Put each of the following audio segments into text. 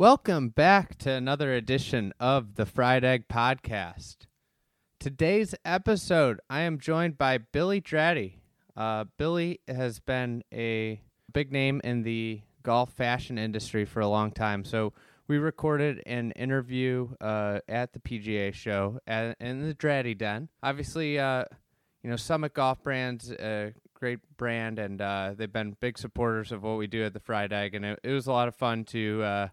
Welcome back to another edition of the Fried Egg Podcast. Today's episode, I am joined by Billy Draddy. Uh, Billy has been a big name in the golf fashion industry for a long time. So we recorded an interview uh, at the PGA show at, in the Draddy Den. Obviously, uh, you know, Summit Golf Brands, a great brand, and uh, they've been big supporters of what we do at the Fried Egg. And it, it was a lot of fun to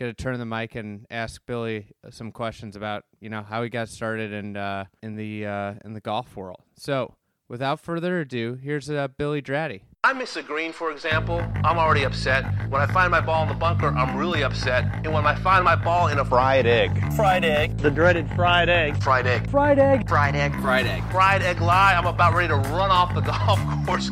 uh, get to turn the mic and ask Billy some questions about you know how he got started and uh, in the uh, in the golf world. So without further ado, here's uh, Billy Draddy. I miss a green, for example, I'm already upset. When I find my ball in the bunker, I'm really upset. And when I find my ball in a fried egg, fried egg, the dreaded fried egg, fried egg, fried egg, fried egg, fried egg, fried egg lie, I'm about ready to run off the golf course.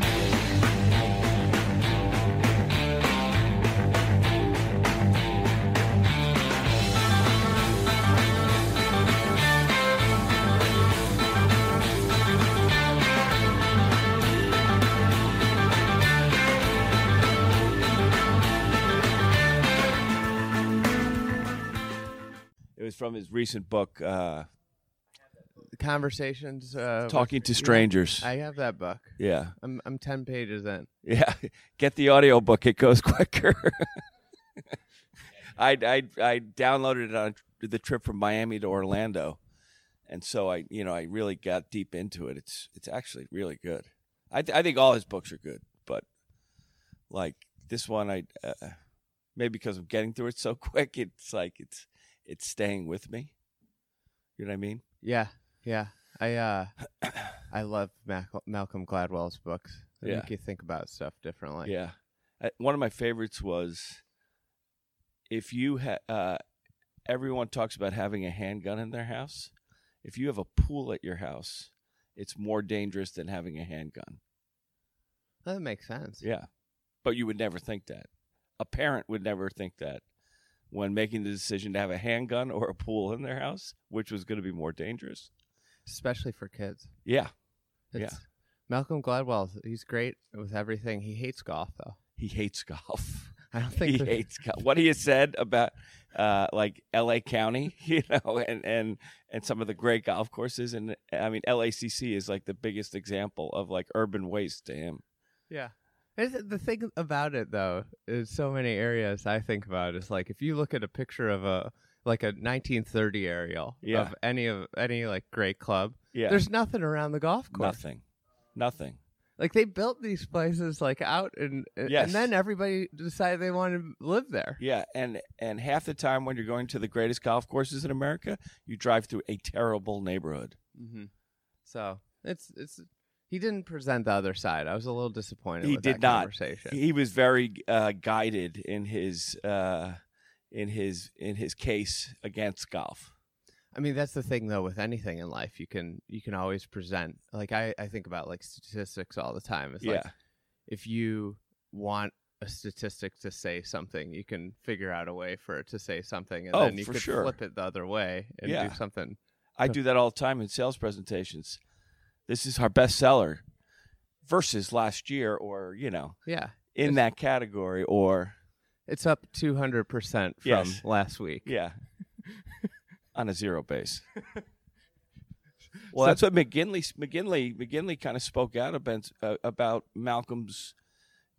From his recent book, uh, Conversations. Uh, Talking with, to Strangers. I have that book. Yeah. I'm I'm ten pages in. Yeah. Get the audio book; it goes quicker. I, I I downloaded it on the trip from Miami to Orlando, and so I you know I really got deep into it. It's it's actually really good. I th- I think all his books are good, but like this one, I uh, maybe because I'm getting through it so quick, it's like it's it's staying with me. You know what I mean? Yeah, yeah. I uh, I love Malcolm Gladwell's books. They yeah. make you think about stuff differently. Yeah, one of my favorites was if you ha- uh, everyone talks about having a handgun in their house. If you have a pool at your house, it's more dangerous than having a handgun. That makes sense. Yeah, but you would never think that. A parent would never think that when making the decision to have a handgun or a pool in their house, which was going to be more dangerous, especially for kids. Yeah, it's, yeah. Malcolm Gladwell, he's great with everything. He hates golf though. He hates golf. I don't think he hates golf. What he has said about uh, like L.A. County, you know, and and and some of the great golf courses, and I mean LACC is like the biggest example of like urban waste to him. Yeah. The thing about it, though, is so many areas I think about is like if you look at a picture of a like a 1930 aerial yeah. of any of any like great club, yeah. there's nothing around the golf course. Nothing, nothing. Like they built these places like out and yes. and then everybody decided they wanted to live there. Yeah, and and half the time when you're going to the greatest golf courses in America, you drive through a terrible neighborhood. Mm-hmm. So it's it's he didn't present the other side. I was a little disappointed. He did not. Conversation. He was very uh, guided in his uh, in his in his case against golf. I mean, that's the thing though. With anything in life, you can you can always present. Like I, I think about like statistics all the time. It's yeah. like if you want a statistic to say something, you can figure out a way for it to say something, and oh, then you could sure. flip it the other way and yeah. do something. I do that all the time in sales presentations this is our best seller versus last year or you know yeah. in that category or it's up 200% from yes. last week. Yeah. On a zero base. Well that's what mcginley mcginley mcginley kind of spoke out about uh, about malcolm's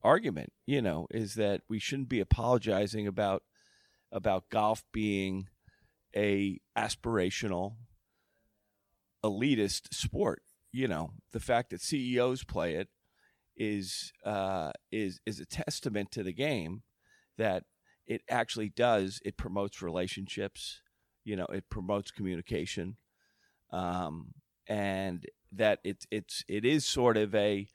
argument you know is that we shouldn't be apologizing about about golf being a aspirational elitist sport you know the fact that CEOs play it is uh, is is a testament to the game that it actually does it promotes relationships you know it promotes communication um, and that it, it's it is sort of a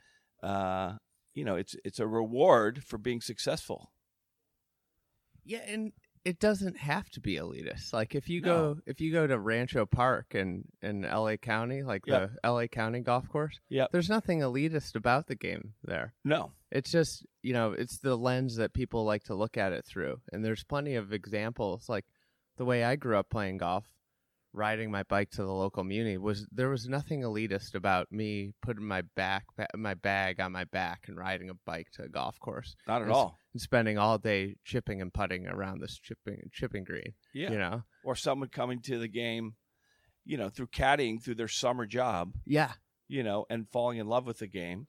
uh, you know it's it's a reward for being successful. Yeah and it doesn't have to be elitist. Like if you No. go if you go to Rancho Park in in LA County, like Yep. the LA County golf course, Yep. there's nothing elitist about the game there. no It's just, you know, it's the lens that people like to look at it through. And there's plenty of examples like the way I grew up playing golf. Riding my bike to the local muni was there was nothing elitist about me putting my back my bag on my back and riding a bike to a golf course Not at Yes. all. and spending all day chipping and putting around this chipping chipping green. Yeah. You know? Or someone coming to the game, you know, through caddying through their summer job, Yeah. you know, and falling in love with the game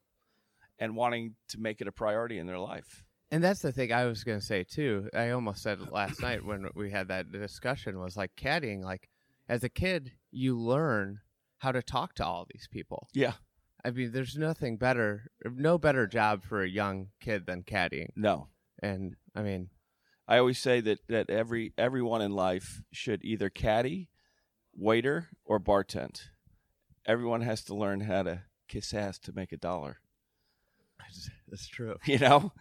and wanting to make it a priority in their life. And that's the thing I was going to say too. I almost said it last night when we had that discussion was like caddying. Like as a kid, you learn how to talk to all these people. Yeah. I mean, there's nothing better, no better job for a young kid than caddying. No. And I mean, I always say that that every everyone in life should either caddy, waiter, or bartend. Everyone has to learn how to kiss ass to make a dollar. That's true. You know,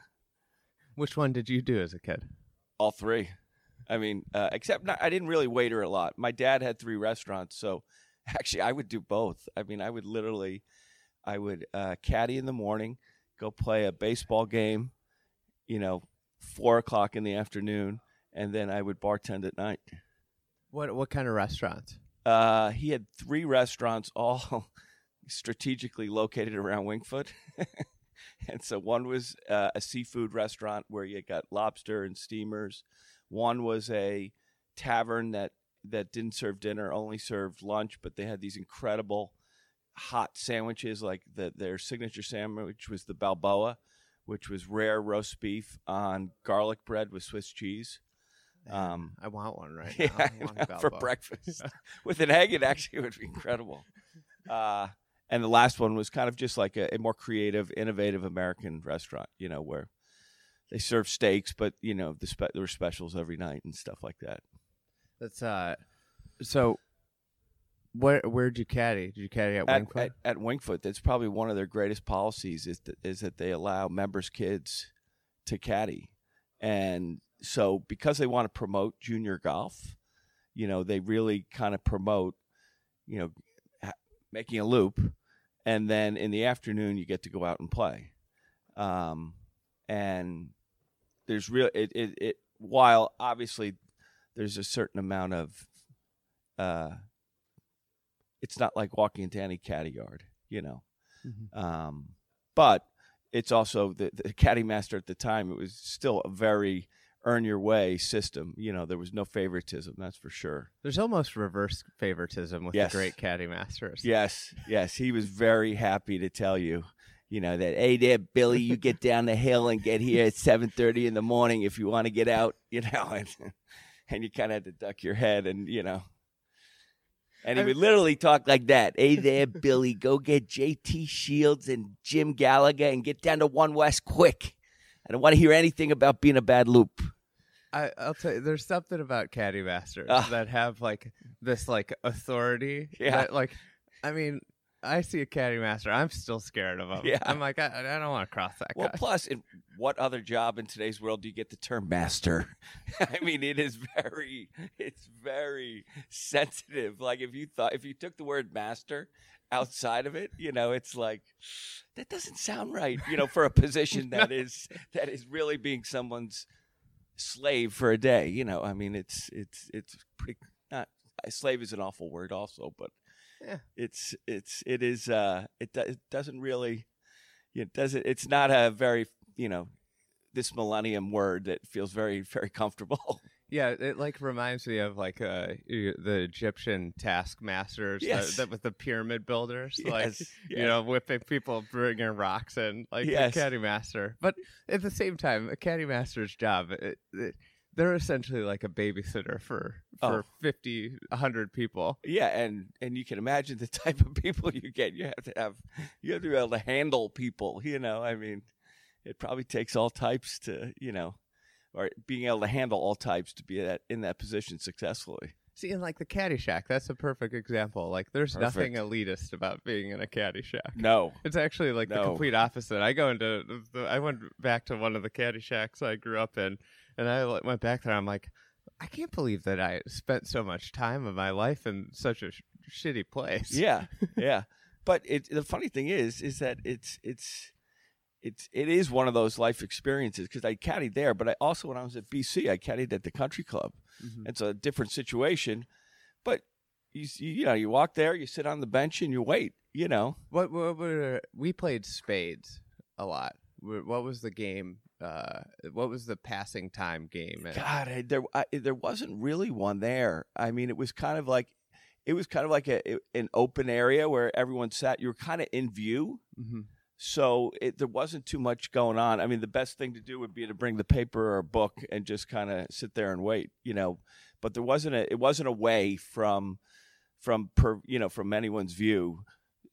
Which one did you do as a kid? all three. I mean, uh, except not, I didn't really waiter a lot. My dad had three restaurants, so actually I would do both. I mean, I would literally, I would uh, caddy in the morning, go play a baseball game, you know, four o'clock in the afternoon, and then I would bartend at night. What what kind of restaurants? Uh, he had three restaurants, all strategically located around Winged Foot. and so one was uh, a seafood restaurant where you got lobster and steamers. One was a tavern that that didn't serve dinner, only served lunch, but they had these incredible hot sandwiches. Like the, their signature sandwich was the Balboa, which was rare roast beef on garlic bread with Swiss cheese. Um, I want one right now. yeah, I want for breakfast with an egg. It actually would be incredible. Uh, and the last one was kind of just like a, a more creative, innovative American restaurant. You know, where they serve steaks, but you know the spe- there were specials every night and stuff like that. That's uh. So, where where'd you caddy? Did you caddy at At, Winged Foot? at, at Winged Foot, that's probably one of their greatest policies is that, is that they allow members' kids to caddy, and so because they want to promote junior golf, you know, they really kind of promote, you know, ha- making a loop, and then in the afternoon you get to go out and play, um, and there's real it, it it while obviously there's a certain amount of uh it's not like walking into any caddy yard, you know. Mhm. Um, but it's also the, the caddy master at the time. It was still a very earn your way system. You know, there was no favoritism. That's for sure. There's almost reverse favoritism with Yes. the great caddy masters. Yes, yes, he was very happy to tell you. You know that hey there Billy, you get down the hill and get here at seven thirty in the morning if you want to get out. You know, and and you kind of had to duck your head and you know. And he would literally talk like that. Hey there, Billy, go get JT Shields and Jim Gallagher and get down to One West quick. I don't want to hear anything about being a bad loop. I, I'll tell you, there's something about caddy masters Ah. that have like this like authority. Yeah. that, like, I mean, I see a caddy master, I'm still scared of him. Yeah. I'm like, I, I don't want to cross that Well, guy. plus, in what other job in today's world do you get the term master? I mean, it is very, it's very sensitive. Like if you thought, if you took the word master outside of it, you know, it's like that doesn't sound right. You know, for a position that is that is really being someone's slave for a day. You know, I mean, it's it's it's pretty not slave is an awful word also, but Yeah. it's it's it is uh it, do, it doesn't really it doesn't it's not a very you know this millennium word that feels very very comfortable Yeah, it like reminds me of like uh the Egyptian taskmasters Yes. that, with the pyramid builders, like Yes, you know, whipping people, bringing rocks and like Yes. caddy master. But at the same time, a caddy master's job, it, it, they're essentially like a babysitter for for Oh. fifty, a 100 people. yeah and and you can imagine the type of people you get you have to have you have to be able to handle people you know i mean it probably takes all types to you know or being able to handle all types to be that in that position successfully See, in like the caddy shack, that's a perfect example. Like, there's nothing elitist about being in a caddy shack. no It's actually like the complete opposite. I go into the, I went back to one of the caddy shacks I grew up in, and I like, went back there. I'm like, I can't believe that I spent so much time of my life in such a sh- shitty place. yeah yeah but it the funny thing is is that it's it's it's it is one of those life experiences because I caddied there, but I also when I was at BC, I caddied at the country club. Mhm. It's a different situation, but you you know you walk there, you sit on the bench and you wait. You know, What, what were we played spades a lot? What was the game? Uh, what was the passing time game? at- God, I, there I, there wasn't really one there. I mean, it was kind of like it was kind of like a an open area where everyone sat. You were kind of in view, Mhm. so it, there wasn't too much going on. I mean, the best thing to do would be to bring the paper or a book and just kind of sit there and wait, you know. But there wasn't a it wasn't away from from per you know from anyone's view.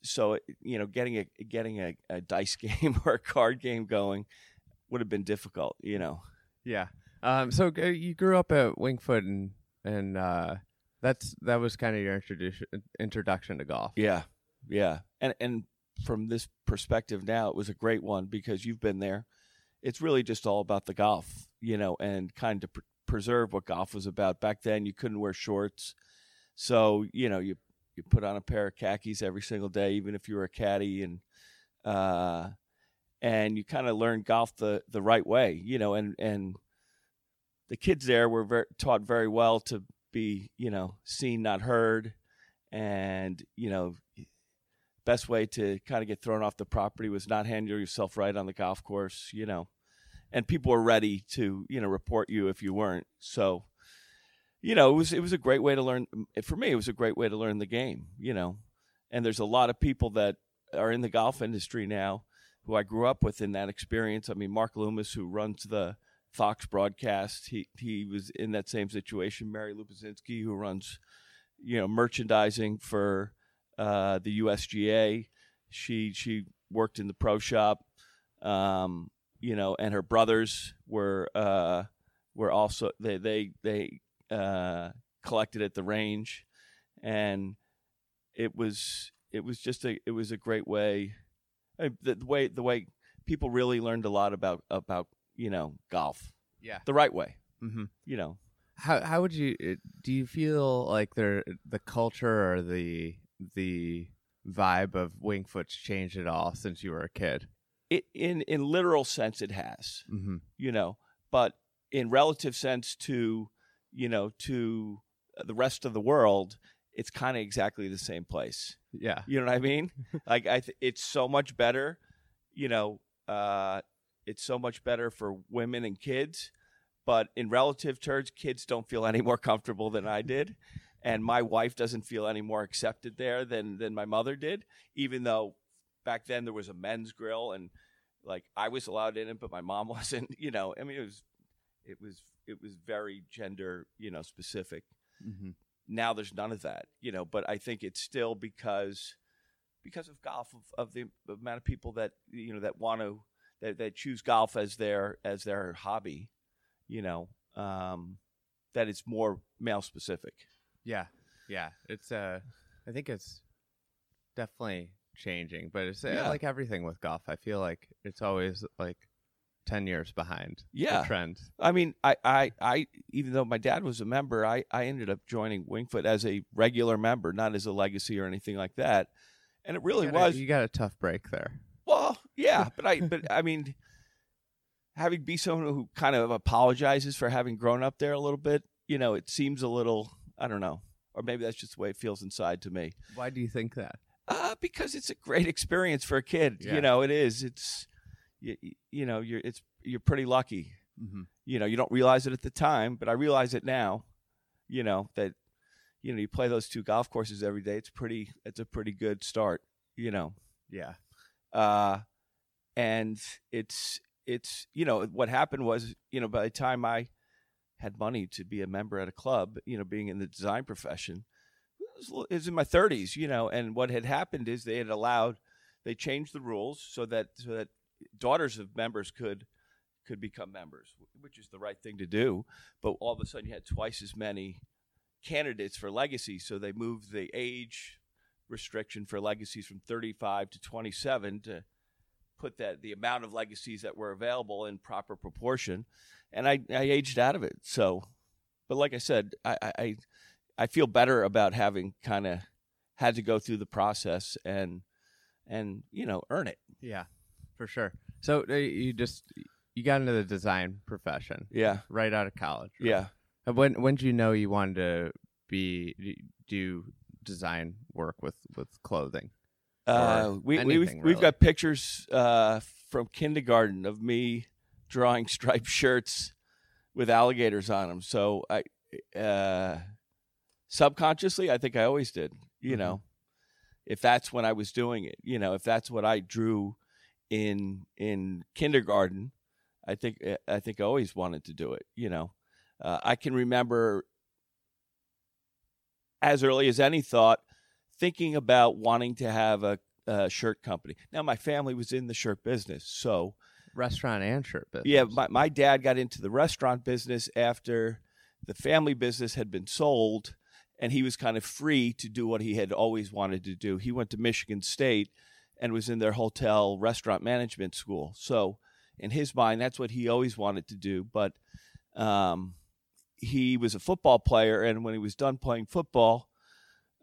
So you know, getting a getting a, a dice game or a card game going would have been difficult, you know. Yeah. Um. So uh, you grew up at Winged Foot, and and uh, that's that was kind of your introduction introduction to golf. Yeah, yeah, and and from this perspective now, it was a great one because you've been there. It's really just all about the golf, you know, and kind of pr- preserve what golf was about. Back then, you couldn't wear shorts, so you know you you put on a pair of khakis every single day, even if you were a caddy, and uh, and you kind of learn golf the the right way, you know, and and the kids there were very, taught very well to be, you know, seen not heard, and you know, best way to kind of get thrown off the property was not handle yourself right on the golf course, you know, and people were ready to, you know, report you if you weren't. So, you know, it was it was a great way to learn. For me, it was a great way to learn the game, you know, and there's a lot of people that are in the golf industry now who I grew up with in that experience. I mean, Mark Loomis, who runs the Fox broadcast, he he was in that same situation. Mary Lupazinski, who runs, you know, merchandising for uh, the USGA. She she worked in the pro shop, um, you know, and her brothers were uh, were also they they they uh, collected at the range, and it was it was just a it was a great way the, the way the way people really learned a lot about about you know golf Yeah. the right way Mm-hmm. you know How how would you uh, do? You feel like there the culture or the the vibe of Winged Foot's changed at all since you were a kid? it, in in literal sense it has Mm-hmm. you know but in relative sense to you know to the rest of the world it's kind of exactly the same place Yeah. you know what i mean like i th- it's so much better you know uh it's so much better for women and kids but in relative terms kids don't feel any more comfortable than i did and my wife doesn't feel any more accepted there than than my mother did even though back then there was a men's grill and like i was allowed in it but my mom wasn't you know i mean it was it was it was very gender you know specific Mm-hmm. Now there's none of that you know but i think it's still because because of golf of, of the amount of people that you know that want to that, that choose golf as their as their hobby you know um that it's more male specific Yeah, yeah. It's uh, I think it's definitely changing, but it's uh, Yeah. like everything with golf. I feel like it's always like ten years behind Yeah. the trend. I mean, I, I, I, even though my dad was a member, I, I ended up joining Winged Foot as a regular member, not as a legacy or anything like that. And it really You was You got a tough break there. well, yeah, but I, but I mean, having be someone who kind of apologizes for having grown up there a little bit, you know, it seems a little, I don't know, or maybe that's just the way it feels inside to me. Why do you think that? Uh, because it's a great experience for a kid. Yeah. You know, it is. It's, you, you know, you're, it's, you're pretty lucky. Mm-hmm. you know you don't realize it at the time but i realize it now you know that you know you play those two golf courses every day it's pretty it's a pretty good start you know Yeah. uh and it's it's you know what happened was you know by the time i had money to be a member at a club you know being in the design profession it was, it was in my 30s you know and what had happened is they had allowed they changed the rules so that so that daughters of members could could become members which is the right thing to do but all of a sudden you had twice as many candidates for legacy. So they moved the age restriction for legacies from 35 to 27 to put that the amount of legacies that were available in proper proportion. And i, I aged out of it. So but like i said i i, I feel better about having kind of had to go through the process and and you know earn it. Yeah, for sure. So uh, you just you got into the design profession yeah right out of college. right? yeah And When when did you know you wanted to be do design work with with clothing? Uh, we, we we've, anything, we've really. got pictures uh, from kindergarten of me drawing striped shirts with alligators on them. So I uh, subconsciously, I think I always did. You Mhm. know, if that's when I was doing it, you know, if that's what I drew in in kindergarten, I think I think I always wanted to do it. You know, uh, I can remember as early as any thought thinking about wanting to have a, a shirt company. Now, my family was in the shirt business, so Restaurant and shirt business. yeah, my, my dad got into the restaurant business after the family business had been sold, and he was kind of free to do what he had always wanted to do. He went to Michigan State and was in their hotel restaurant management school. So, in his mind, that's what he always wanted to do. But um, he was a football player, and when he was done playing football,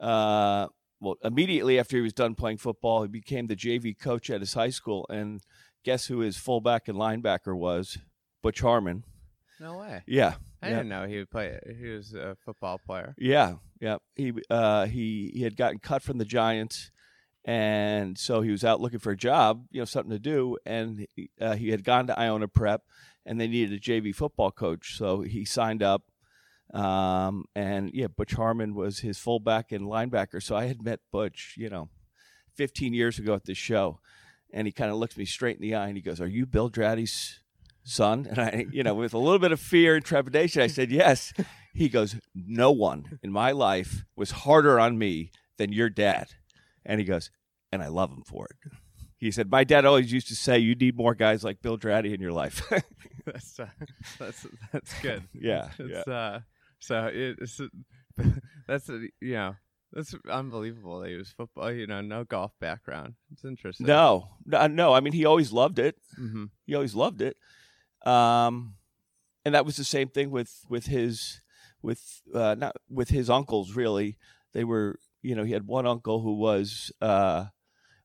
uh, well, immediately after he was done playing football, he became the JV coach at his high school. And guess who his fullback and linebacker was? Butch Harmon. No way. Yeah, I yeah. didn't know he would play. He was a football player. Yeah, yeah. He uh, he he had gotten cut from the Giants, and so he was out looking for a job, you know, something to do. And he, uh, he had gone to Iona Prep, and they needed a JV football coach, so he signed up. Um, and yeah, Butch Harmon was his fullback and linebacker. So I had met Butch, you know, 15 years ago at this show, and he kind of looks me straight in the eye and he goes, "Are you Bill Draddy's son?" And I, you know, with a little bit of fear and trepidation, I said, "Yes." He goes, No one in my life was harder on me than your dad. And he goes, And I love him for it. He said, My dad always used to say, You need more guys like Bill Draddy in your life. that's uh, that's that's good. Yeah, It's, Uh, so it's that's a, you know that's unbelievable. That he was football. You know, no golf background. It's interesting. no, no, no. I mean, he always loved it. hmm He always loved it. Um, and that was the same thing with, with his, with, uh, not with his uncles, really. They were, you know, he had one uncle who was, uh,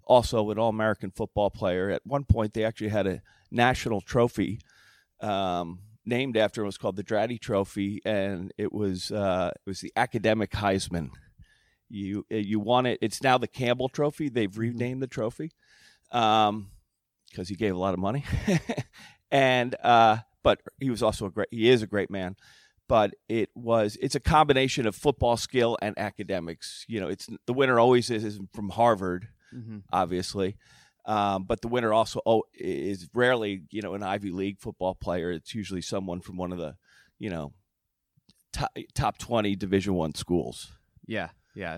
also an all American football player. At one point, they actually had a national trophy, um, named after him. It was called the Draddy Trophy, and it was uh, it was the academic Heisman. You uh, you won it. It's now the Campbell Trophy. They've renamed the trophy um, because he gave a lot of money, and uh, but he was also a great. He is a great man. But it was it's a combination of football skill and academics. You know, it's the winner always is, is from Harvard hmm obviously. Um, but the winner also oh, is rarely, you know, an Ivy League football player. It's usually someone from one of the, you know, top, top twenty Division One schools. Yeah, yeah.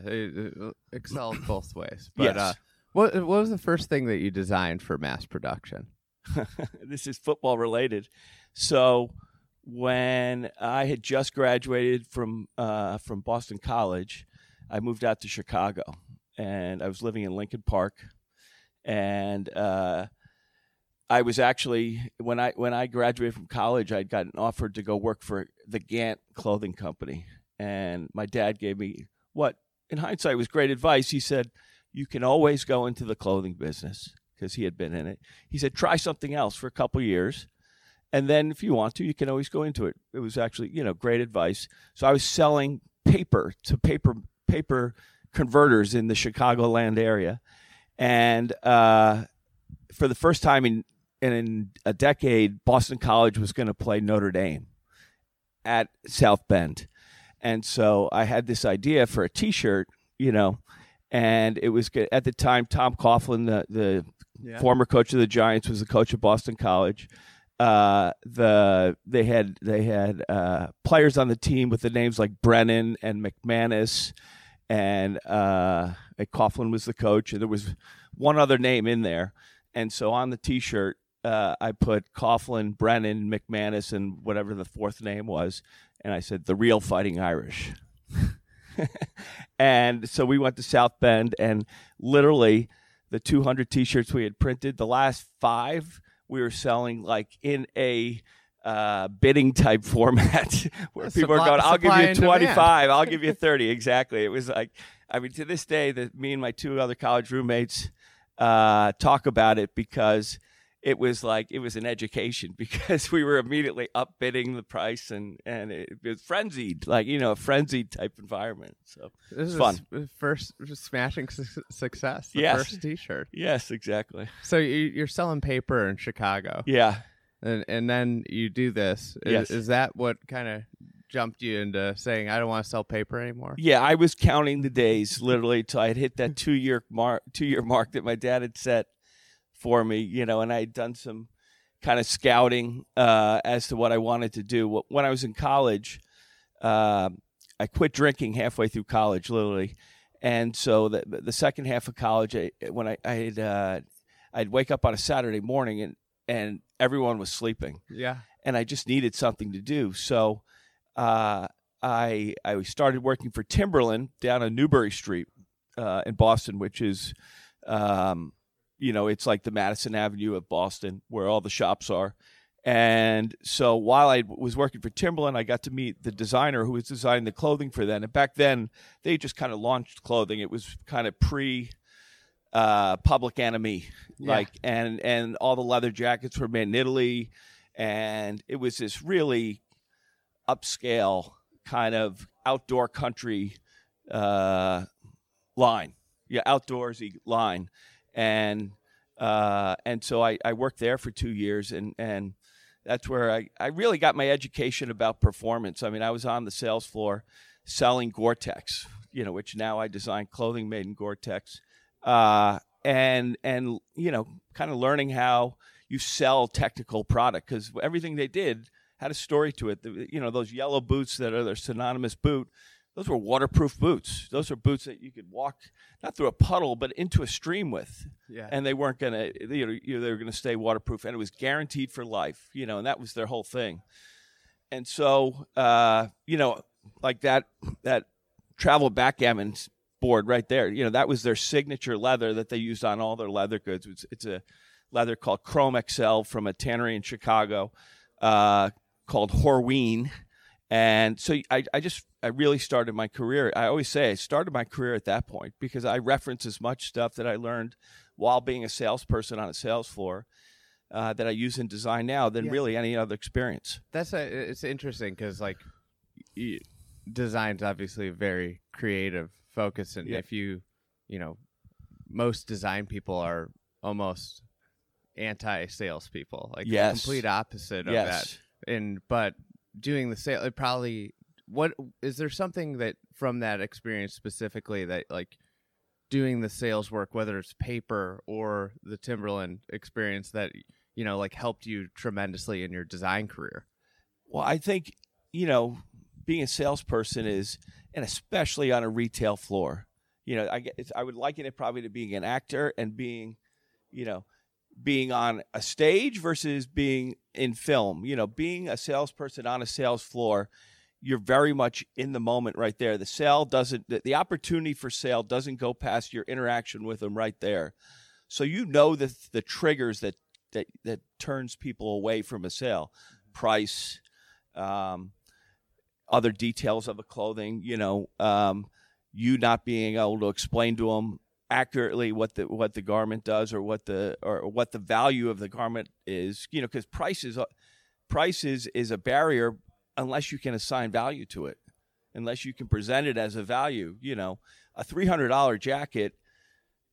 Excelled both ways. But Yes. uh, what what was the first thing that you designed for mass production? this is football related. So when I had just graduated from uh, from Boston College, I moved out to Chicago, and I was living in Lincoln Park, and uh, I was actually when I when I graduated from college, I'd gotten offered to go work for the Gant Clothing Company, and my dad gave me what in hindsight was great advice. He said, "You can always go into the clothing business." Because he had been in it, he said, "Try something else for a couple years, and then if you want to, you can always go into it." It was actually, you know, great advice. So I was selling paper to paper paper converters in the Chicagoland area, and uh, for the first time in in a decade, Boston College was going to play Notre Dame at South Bend, and so I had this idea for a T-shirt, you know, and it was good. at the time Tom Coughlin, the the Yeah. former coach of the Giants, was the coach of Boston College. Uh, the they had they had uh, players on the team with the names like Brennan and McManus, and uh, Coughlin was the coach, and there was one other name in there. And so on the T-shirt, uh, I put Coughlin, Brennan, McManus, and whatever the fourth name was, and I said the real Fighting Irish. and so we went to South Bend, and literally the 200 T-shirts we had printed, the last five we were selling like in a uh, bidding type format where people are going, "I'll give you and demand." 25, I'll give you 30." Exactly. It was like, I mean, to this day, that me and my two other college roommates uh, talk about it because it was like it was an education because we were immediately upbidding the price and and it, was frenzied, like you know, a frenzied type environment. So This is fun. first smashing su- success. The Yes. first T-shirt. yes, exactly. So you, you're selling paper in Chicago, Yeah. and and then you do this. Is, Yes. is that what kind of jumped you into saying I don't want to sell paper anymore? Yeah, I was counting the days literally till I had hit that two year mark two year mark that my dad had set for me, you know, and I had done some kind of scouting uh, as to what I wanted to do. When I was in college, uh, I quit drinking halfway through college, literally, and so the the second half of college, I, when I I'd uh, I'd wake up on a Saturday morning and and everyone was sleeping, Yeah. and I just needed something to do. So uh, I I started working for Timberland down on Newbury Street uh, in Boston, which is, um, you know, it's like the Madison Avenue of Boston, where all the shops are. And so while I was working for Timberland, I got to meet the designer who was designing the clothing for them. And back then, they just kind of launched clothing. It was kind of pre uh, Public Enemy, Yeah. like, and and all the leather jackets were made in Italy, and it was this really upscale kind of outdoor country uh, line, yeah, outdoorsy line, and uh, and so I, I worked there for two years, and and that's where I, I really got my education about performance. I mean, I was on the sales floor selling Gore-Tex, you know, which now I design clothing made in Gore-Tex, uh, and and you know, kind of learning how you sell technical product because everything they did had a story to it. You know, those yellow boots that are their synonymous boot. Those were waterproof boots. Those are boots that you could walk not through a puddle, but into a stream with Yeah. and they weren't gonna, you know, they were going to stay waterproof and it was guaranteed for life you know and that was their whole thing and so uh you know like that that travel backgammon board right there you know that was their signature leather that they used on all their leather goods it's, it's a leather called chrome xl from a tannery in chicago uh called horween and so I, I just I really started my career. I always say I started my career at that point because I reference as much stuff that I learned while being a salesperson on a sales floor uh, that I use in design now than Yeah. really any other experience. That's a, it's interesting because like y- design's obviously a very creative focus, and Yeah. if you, you know, most design people are almost anti salespeople, like the complete opposite of yes. that. And but doing the sale, it probably what is there something that from that experience specifically that like doing the sales work, whether it's paper or the Timberland experience, that you know like helped you tremendously in your design career. Well, I think you know being a salesperson is, and especially on a retail floor. You know, I I would liken it probably to being an actor and being, you know, being on a stage versus being in film. You know, being a salesperson on a sales floor, you're very much in the moment right there. The sale doesn't, the, the opportunity for sale doesn't go past your interaction with them right there. So you know the the triggers that that that turns people away from a sale, price, um, other details of the clothing. You know, um, you not being able to explain to them accurately what the what the garment does or what the or what the value of the garment is. You know, because price is a- price is a barrier unless you can assign value to it, unless you can present it as a value. You know, a three hundred dollar jacket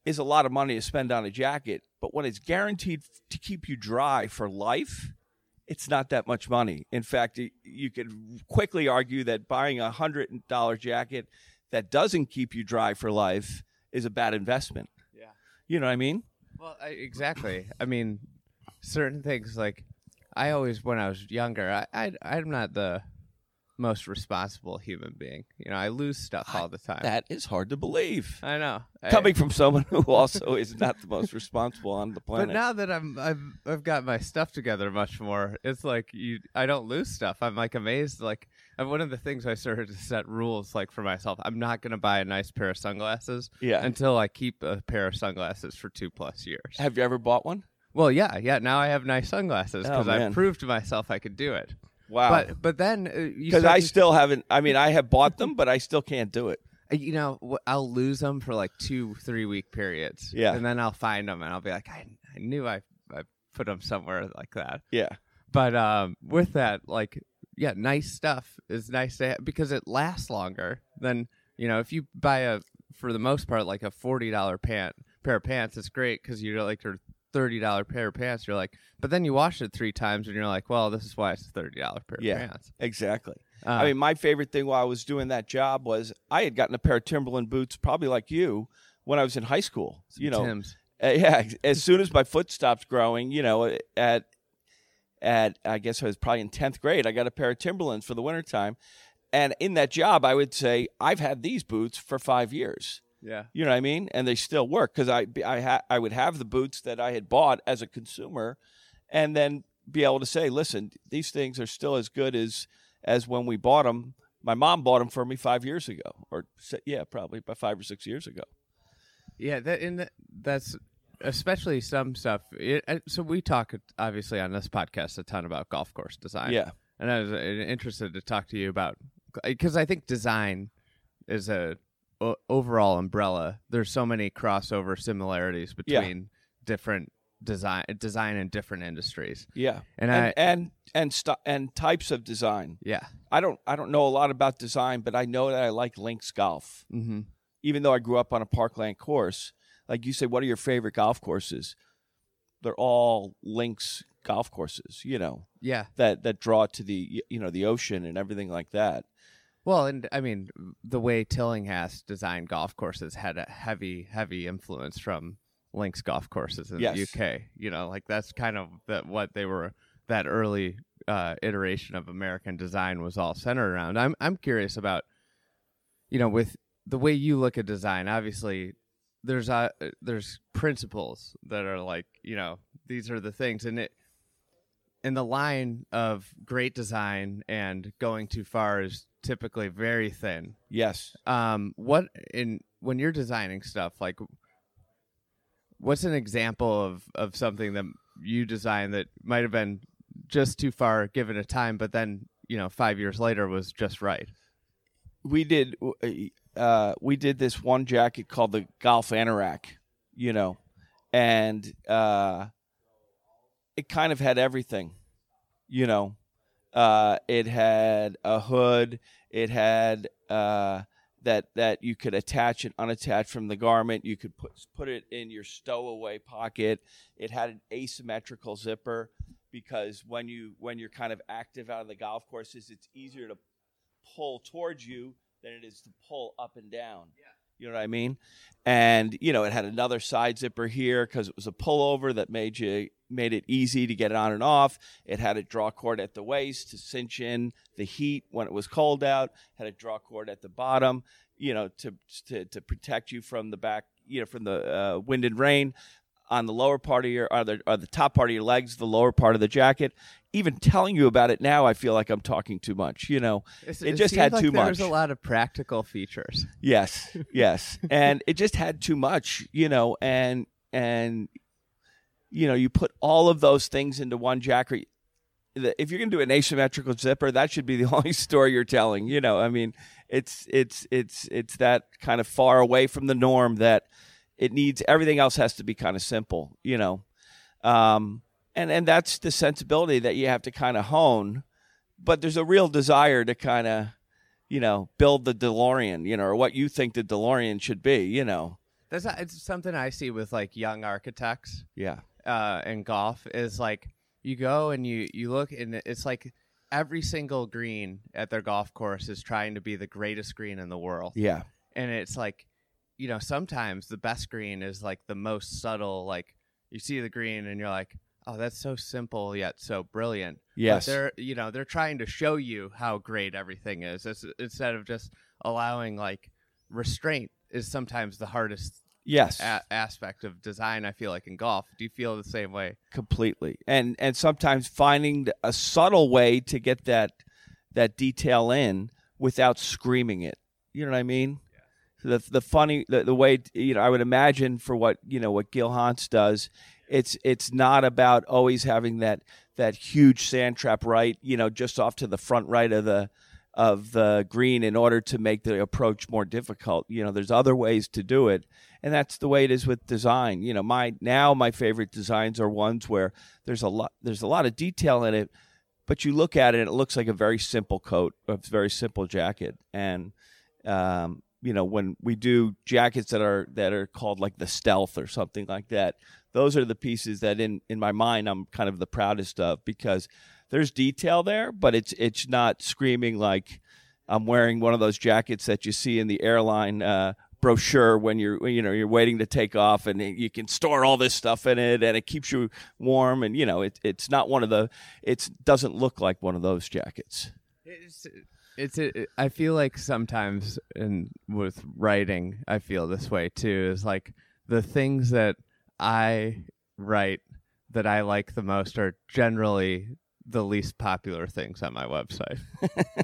is a lot of money to spend on a jacket, but when it's guaranteed to keep you dry for life, it's not that much money. In fact, you could quickly argue that buying a hundred dollar jacket that doesn't keep you dry for life is a bad investment. Yeah. You know what I mean? Well, I, exactly. I mean, certain things like I always, when I was younger, I, I I'm not the most responsible human being. You know, I lose stuff all the time. That is hard to believe. I know. I- Coming from someone who also is not the most responsible on the planet. but now that I'm I've I've got my stuff together much more, it's like you I don't lose stuff. I'm like amazed. Like and one of the things I started to set rules like for myself. I'm not gonna buy a nice pair of sunglasses yeah. until I keep a pair of sunglasses for two plus years. Have you ever bought one? Well, yeah, yeah. Now I have nice sunglasses Oh, because I man. proved to myself I could do it. Wow. But but then uh, you Because start I to- still haven't. I mean, I have bought them, but I still can't do it. uh, you know wh- I'll lose them for like two three week periods. Yeah. and then I'll find them and I'll be like I, I knew I I put them somewhere like that. Yeah. But um, with that, like, yeah, nice stuff is nice to have because it lasts longer than you know if you buy a for the most part like a forty dollar pant pair of pants. It's great because you're like your thirty dollar pair of pants. You're like, but then you wash it three times and you're like, well, this is why it's a thirty dollar pair Yeah. of pants. Exactly. Uh, I mean, my favorite thing while I was doing that job was I had gotten a pair of Timberland boots, probably like you, when I was in high school. You know, Tim's. Uh, yeah, as soon as my foot stopped growing, you know, at at I guess I was probably in tenth grade, I got a pair of Timberlands for the wintertime. And in that job, I would say I've had these boots for five years. Yeah. You know what I mean? And they still work because I I ha- I would have the boots that I had bought as a consumer, and then be able to say, listen, these things are still as good as as when we bought them. My mom bought them for me five years ago, or yeah, probably about five or six years ago. Yeah, that and that, that's especially some stuff. It, so we talk obviously on this podcast a ton about golf course design. Yeah. and I was uh, interested to talk to you about because I think design is a o- overall umbrella. There's so many crossover similarities Yeah. between different design design in different industries. Yeah, And and I- and and, st- and types of design. Yeah. I don't I don't know a lot about design, but I know that I like links golf. Mm-hmm. Even though I grew up on a parkland course, like you say, what are your favorite golf courses? They're all links golf courses, you know, Yeah. that that draw to the you know the ocean and everything like that. Well, and I mean, the way Tillinghast designed golf courses had a heavy, heavy influence from Links golf courses in Yes. the UK. You know, like that's kind of what they were. That early uh, iteration of American design was all centered around. I'm I'm curious about, you know, with the way you look at design. Obviously, there's uh, there's principles that are like you know these are the things, and it in the line of great design and going too far is typically very thin. Yes. Um, what in when you're designing stuff like what's an example of of something that you designed that might have been just too far given a time, but then you know five years later was just right. we did uh, we did this one jacket called the Golf Anorak, you know, and uh, it kind of had everything, you know. Uh, it had a hood. It had uh, that that you could attach and unattach from the garment. You could put put it in your stowaway pocket. It had an asymmetrical zipper because when you when you're kind of active out of the golf courses, it's easier to pull towards you than it is to pull up and down. Yeah. You know what I mean? And you know, it had another side zipper here because it was a pullover that made you made it easy to get it on and off. It had a draw cord at the waist to cinch in the heat when it was cold out. Had a draw cord at the bottom, you know, to to to protect you from the back, you know, from the uh, wind and rain. On the lower part of your, or the, or the top part of your legs, the lower part of the jacket. Even telling you about it now, I feel like I'm talking too much. You know, it, just had like too there much. There's a lot of practical features. Yes, yes, and it just had too much, you know, and and you know, you put all of those things into one jacket. If you're going to do an asymmetrical zipper, that should be the only story you're telling. You know, I mean, it's it's it's it's that kind of far away from the norm that it needs. Everything else has to be kind of simple. You know, um, and and that's the sensibility that you have to kind of hone. But there's a real desire to kind of you know, build the DeLorean, you know, or what you think the DeLorean should be, you know. That's it's something I see with like young architects. Yeah. uh, in golf is like you go and you you look and it's like every single green at their golf course is trying to be the greatest green in the world Yeah. and it's like you know sometimes the best green is like the most subtle like you see the green and you're like oh that's so simple yet so brilliant But Yes. they're you know they're trying to show you how great everything is it's, instead of just allowing like restraint is sometimes the hardest Yes. a- aspect of design i feel like in golf do you feel the same way completely. And and sometimes finding a subtle way to get that that detail in without screaming it. You know what I mean? The the funny the, the way you know I would imagine for what you know what Gil Hanse does, it's it's not about always having that that huge sand trap right, you know, just off to the front right of the of the green in order to make the approach more difficult. You know, there's other ways to do it, and that's the way it is with design. You know, my now my favorite designs are ones where there's a lot there's a lot of detail in it, but you look at it and it looks like a very simple coat, a very simple jacket, and um, you know when we do jackets that are that are called like the stealth or something like that those are the pieces that in in my mind I'm kind of the proudest of because there's detail there, but it's it's not screaming like I'm wearing one of those jackets that you see in the airline uh, brochure when you're you know you're waiting to take off and you can store all this stuff in it and it keeps you warm and you know it, it's not one of the it doesn't look like one of those jackets. It's a, I feel like sometimes in with writing I feel this way too is like the things that I write that I like the most are generally the least popular things on my website.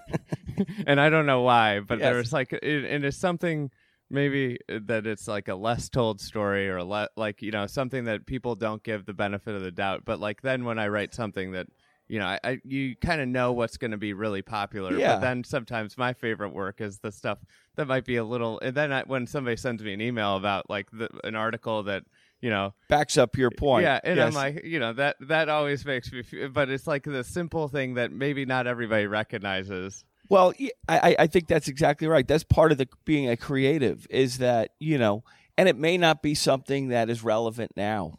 and I don't know why, but Yes. there's like, it, and it's something maybe uh, that it's like a less told story or le- like, you know, something that people don't give the benefit of the doubt. But like then when I write something that, you know, I, I you kind of know what's going to be really popular. Yeah. But then sometimes my favorite work is the stuff that might be a little. And then I, when somebody sends me an email about like the, an article that you know Backs up your point. yeah, and Yes. I'm like, you know, that that always makes me. Feel, but it's like the simple thing that maybe not everybody recognizes. Well, I I think that's exactly right. That's part of the being a creative is that you know, and it may not be something that is relevant now.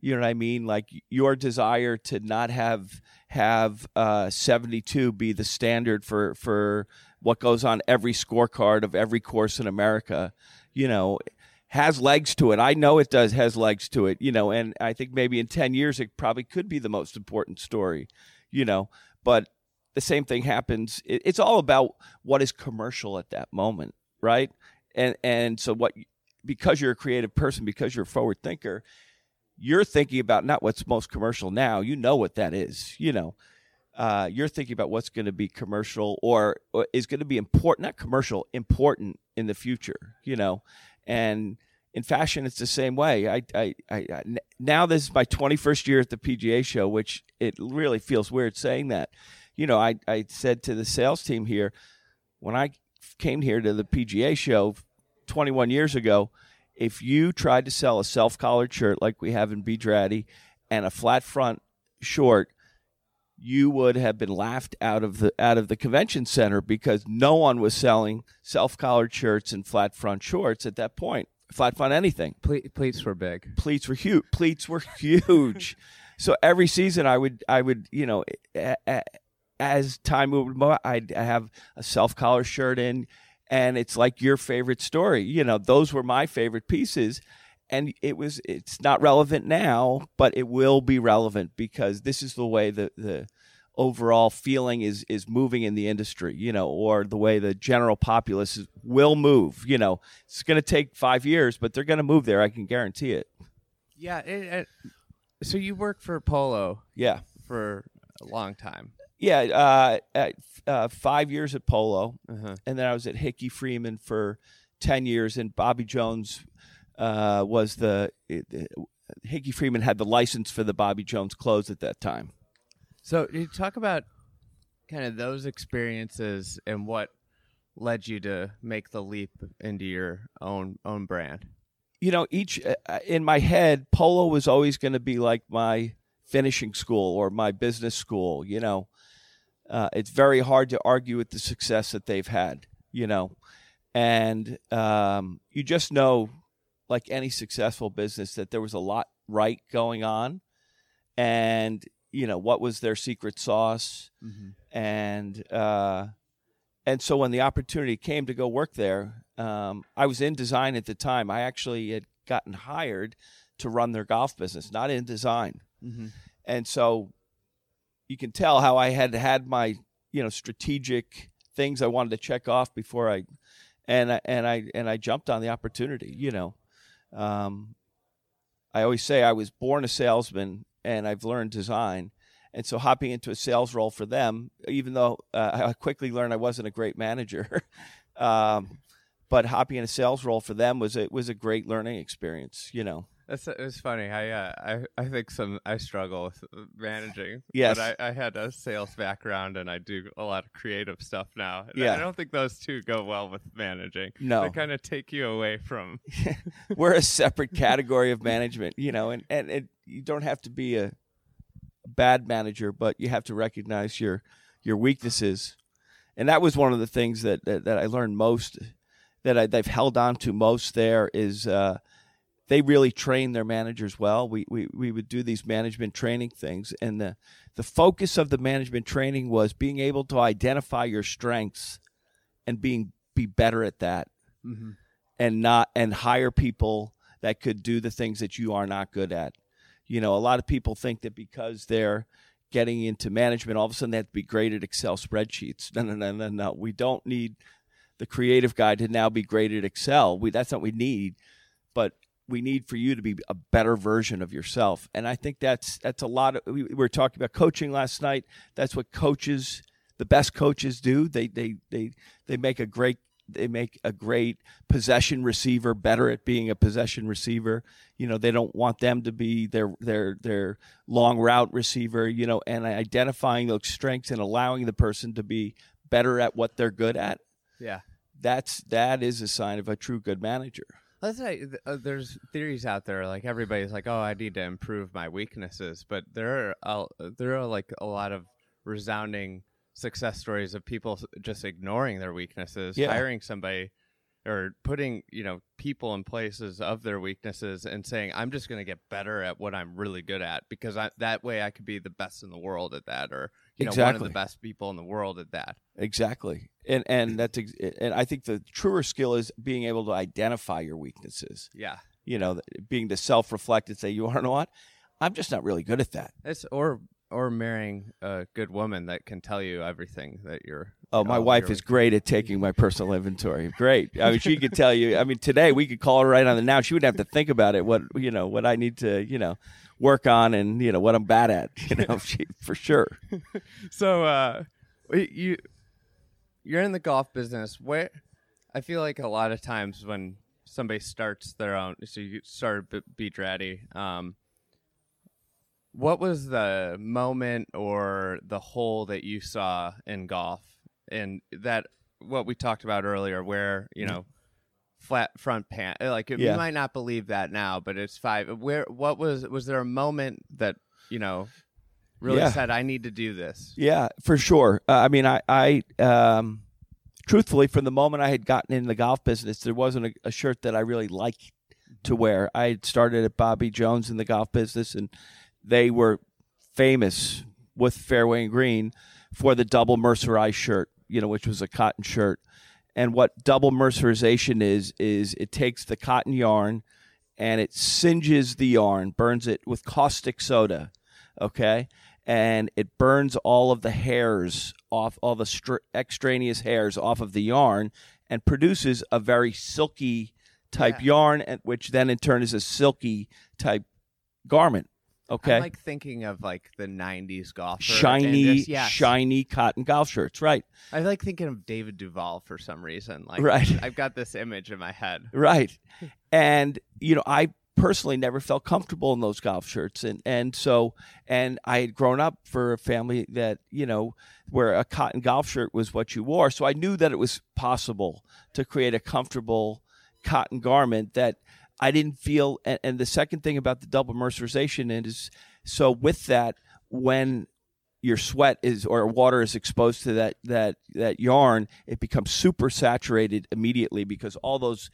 You know what I mean? Like your desire to not have have uh, seventy two be the standard for for what goes on every scorecard of every course in America. You know. Has legs to it. I know it does. Has legs to it. You know, and I think maybe in ten years it probably could be the most important story. You know, but the same thing happens. It's all about what is commercial at that moment, right? And and so what because you're a creative person, because you're a forward thinker, you're thinking about not what's most commercial now. You know what that is. You know, uh, you're thinking about what's going to be commercial or, or is going to be important, not commercial, important in the future. You know, and in fashion, it's the same way. I, I, I. now this is my 21st year at the PGA show, which it really feels weird saying that. You know, I, I said to the sales team here when I came here to the PGA show 21 years ago, if you tried to sell a self collared shirt like we have in B Draddy and a flat front short, you would have been laughed out of the out of the convention center because no one was selling self collared shirts and flat front shorts at that point. Flat front anything Ple- pleats were big. pleats were huge. Pleats were huge. so every season, I would, I would, you know, a, a, as time moved I'd have a self collar shirt in, and it's like your favorite story. You know, those were my favorite pieces, and it was. It's not relevant now, but it will be relevant because this is the way the the overall feeling is is moving in the industry, you know, or the way the general populace is, will move. You know, it's going to take five years, but they're going to move there. I can guarantee it. Yeah. It, it, so you worked for Polo Yeah, for a long time. Yeah. Uh, at, uh, five years at Polo, Uh-huh. and then I was at Hickey Freeman for ten years, and Bobby Jones uh, was the. Hickey Freeman had the license for the Bobby Jones clothes at that time. So you talk about kind of those experiences and what led you to make the leap into your own own brand. you know, each uh, in my head, polo was always going to be like my finishing school or my business school. You know, uh, it's very hard to argue with the success that they've had. You know, and um, you just know, like any successful business, that there was a lot right going on, and you know what was their secret sauce, and uh, and so when the opportunity came to go work there, um, I was in design at the time. I actually had gotten hired to run their golf business, not in design. Mm-hmm. And so you can tell how I had had my you know strategic things I wanted to check off before I and I, and I and I jumped on the opportunity. You know, um, I always say I was born a salesman and I've learned design. And so hopping into a sales role for them, even though uh, I quickly learned I wasn't a great manager, um, but hopping in a sales role for them was it was a great learning experience. You know, That's it's funny. I uh, I I think some I struggle with managing. Yes. but I, I had a sales background and I do a lot of creative stuff now. Yeah. I don't think those two go well with managing. No. they kind of take you away from. we're a separate category of management, you know, and, and it, you don't have to be a bad manager, but you have to recognize your your weaknesses. And that was one of the things that, that, that I learned most, that I, they've held on to most there is uh, they really train their managers well. We, we, we would do these management training things, and the, the focus of the management training was being able to identify your strengths and being be better at that mm-hmm. and not and hire people that could do the things that you are not good at. You know, a lot of people think that because they're getting into management, all of a sudden they have to be great at Excel spreadsheets. No, no, no, no, no. We don't need the creative guy to now be great at Excel. We, that's not what we need, we need for you to be a better version of yourself. And I think that's that's a lot of. We, we were talking about coaching last night. That's what coaches, the best coaches, do. They they they they make a great they make a great possession receiver better at being a possession receiver. You know, they don't want them to be their their their long route receiver, you know, and identifying those strengths and allowing the person to be better at what they're good at. Yeah, That's that is a sign of a true good manager. Let's say uh, there's theories out there like everybody's like, oh, I need to improve my weaknesses, but there are uh, there are like a lot of resounding success stories of people just ignoring their weaknesses, Yeah. hiring somebody or putting you know people in places of their weaknesses and saying i'm just going to get better at what i'm really good at because I, that way i could be the best in the world at that or you know one of the best people in the world at that Exactly. And and that's ex- and I think the truer skill is being able to identify your weaknesses. yeah You know, being to self-reflect and say, "You are know what? I'm just not really good at that." it's or or marrying a good woman that can tell you everything that you're Oh, my all wife is great at taking my personal inventory. Great. I mean, she could tell you. I mean, today we could call her right on the now. She wouldn't have to think about it. What you know, what I need to you know work on, and you know what I'm bad at. You know, she, for sure. So uh you you're in the golf business. Where I feel like a lot of times when somebody starts their own so you started B- Beat Ratty, um what was the moment or the hole that you saw in golf and that what we talked about earlier where, you know, flat front pan like Yeah. you might not believe that now, but it's five where what was was there a moment that, you know, really Yeah. said I need to do this? Yeah, for sure. Uh, I mean, I, I, um, truthfully, from the moment I had gotten in the golf business, there wasn't a, a shirt that I really liked to wear. I had started at Bobby Jones in the golf business, and they were famous with Fairway and Green for the double mercerized shirt, you know, which was a cotton shirt. And what double mercerization is is it takes the cotton yarn and it singes the yarn, burns it with caustic soda, okay? And it burns all of the hairs off, all the str- extraneous hairs off of the yarn, and produces a very silky type Yeah. yarn, which then in turn is a silky type garment. Okay, I'm like thinking of like the '90s golfer, and shiny, just- yes. shiny cotton golf shirts, right? I like thinking of David Duval for some reason. Like, Right. I've got this image in my head. Right. And you know, I personally never felt comfortable in those golf shirts and and so and I had grown up for a family that, you know, where a cotton golf shirt was what you wore. So I knew that it was possible to create a comfortable cotton garment that I didn't feel and, and the second thing about the double mercerization is so with that when your sweat is or water is exposed to that that that yarn, it becomes super saturated immediately because all those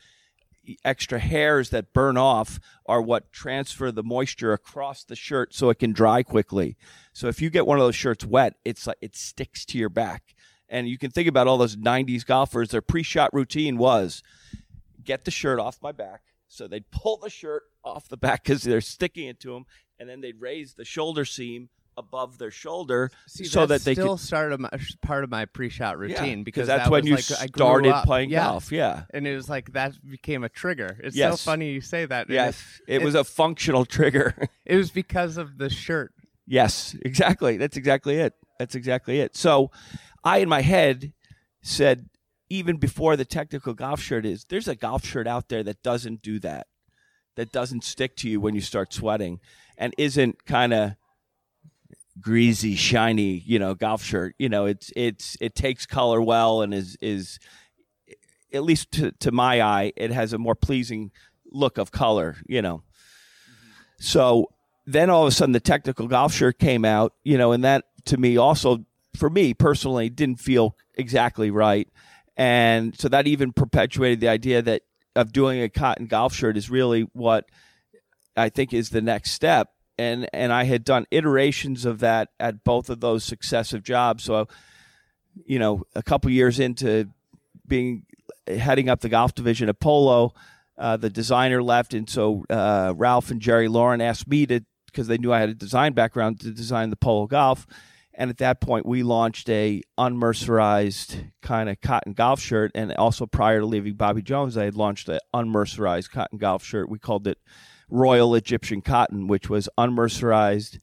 extra hairs that burn off are what transfer the moisture across the shirt so it can dry quickly. So if you get one of those shirts wet, it's like it sticks to your back. And you can think about all those 90s golfers, their pre-shot routine was get the shirt off my back. So they'd pull the shirt off the back because they're sticking it to them, and then they'd raise the shoulder seam above their shoulder See, so that they still could started my, part of my pre-shot routine Yeah, because that's that when you like, started playing yeah. golf. Yeah. and it was like that became a trigger. It's so funny you say that. Yes, it it- was a functional trigger. It was because of the shirt. Yes, exactly. That's exactly it. That's exactly it. So I, in my head, said, even before the technical golf shirt is, there's a golf shirt out there that doesn't do that. that doesn't stick to you when you start sweating and isn't kind of greasy, shiny, you know, golf shirt. You know, it's it's it takes color well and is is at least to, to my eye, it has a more pleasing look of color, you know. Mm-hmm. So then all of a sudden the technical golf shirt came out, you know, and that to me also for me personally didn't feel exactly right. And so that even perpetuated the idea that of doing a cotton golf shirt is really what I think is the next step. And and I had done iterations of that at both of those successive jobs. So, you know, a couple years into being heading up the golf division at Polo, uh, the designer left, and so uh, Ralph and Jerry Lauren asked me to because they knew I had a design background to design the Polo Golf. And at that point, we launched a unmercerized kind of cotton golf shirt. And also prior to leaving Bobby Jones, I had launched an unmercerized cotton golf shirt. We called it Royal Egyptian Cotton, which was unmercerized.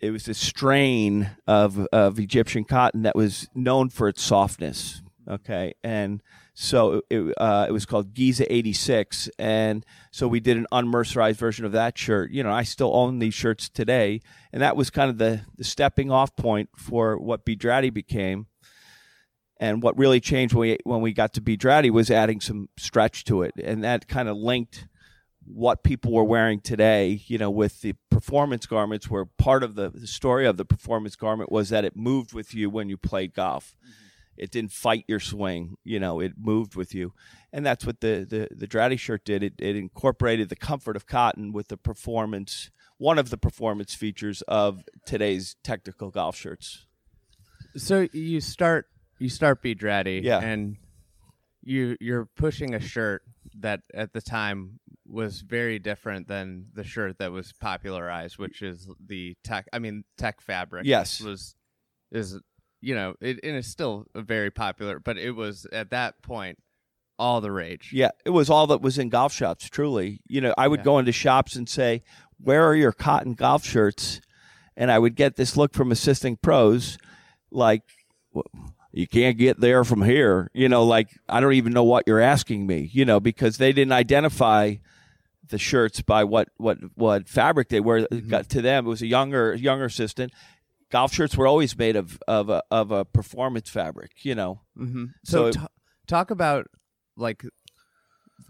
It was a strain of of Egyptian cotton that was known for its softness. Okay, and so it uh, it was called Giza '86, and so we did an unmercerized version of that shirt. You know, I still own these shirts today, and that was kind of the, the stepping off point for what B. Draddy became. And what really changed when we when we got to B. Draddy was adding some stretch to it, and that kind of linked what people were wearing today. You know, with the performance garments, where part of the, the story of the performance garment was that it moved with you when you played golf. Mm-hmm it didn't fight your swing. You know, it moved with you, and that's what the the the Draddy shirt did. It it incorporated the comfort of cotton with the performance. One of the performance features of today's technical golf shirts. So you start you start B. Draddy, yeah, and you you're pushing a shirt that at the time was very different than the shirt that was popularized, which is the tech. I mean, tech fabric. Yes, was is you know, it, and it's still very popular, but it was at that point all the rage. Yeah, it was all that was in golf shops. Truly, you know, I would yeah. go into shops and say, "Where are your cotton golf shirts?" And I would get this look from assisting pros, like, "You can't get there from here." You know, like I don't even know what you're asking me. You know, because they didn't identify the shirts by what what what fabric they were. Mm-hmm. Got to them, it was a younger younger assistant, golf shirts were always made of of a, of a performance fabric, you know. Mm-hmm. So, so t- talk about like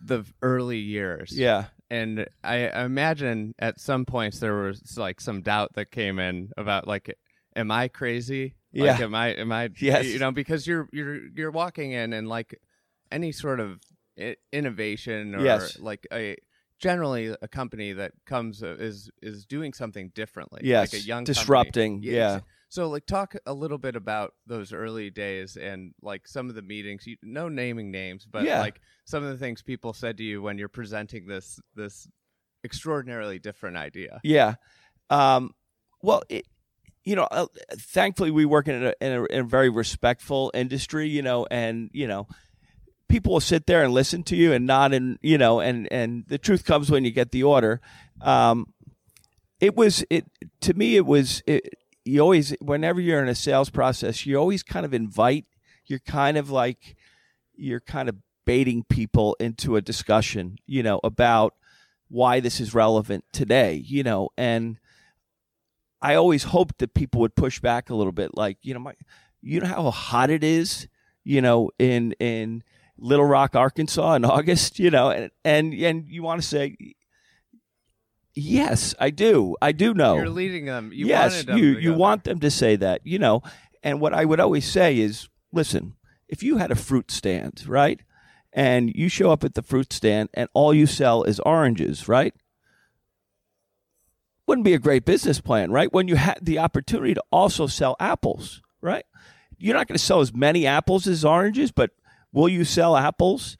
the early years. Yeah. And I imagine at some points there was like some doubt that came in about like, am I crazy? Yeah. Like, am I? Am I? Yes. You know, because you're you're you're walking in and like any sort of innovation or yes. like a generally a company that comes uh, is is doing something differently. Yes, like a young disrupting. Company. Yeah. So like talk a little bit about those early days and like some of the meetings. You, no naming names, but yeah. like some of the things people said to you when you're presenting this this extraordinarily different idea. Yeah. Um, well, it, you know, uh, thankfully we work in a, in a, in a very respectful industry. You know, and you know people will sit there and listen to you and not and you know and and the truth comes when you get the order. Um, it was it to me it was it, you always whenever you're in a sales process you always kind of invite you're kind of like you're kind of baiting people into a discussion you know about why this is relevant today you know and i always hoped that people would push back a little bit like you know my you know how hot it is you know in in Little Rock, Arkansas in August, you know, and and, and you want to say, yes, I do, I do know. You're leading them. You yes, them you you want them to say that, you know. And what I would always say is, listen, if you had a fruit stand, right, and you show up at the fruit stand and all you sell is oranges, right? Wouldn't be a great business plan, right? When you had the opportunity to also sell apples, right? You're not going to sell as many apples as oranges, but Will you sell apples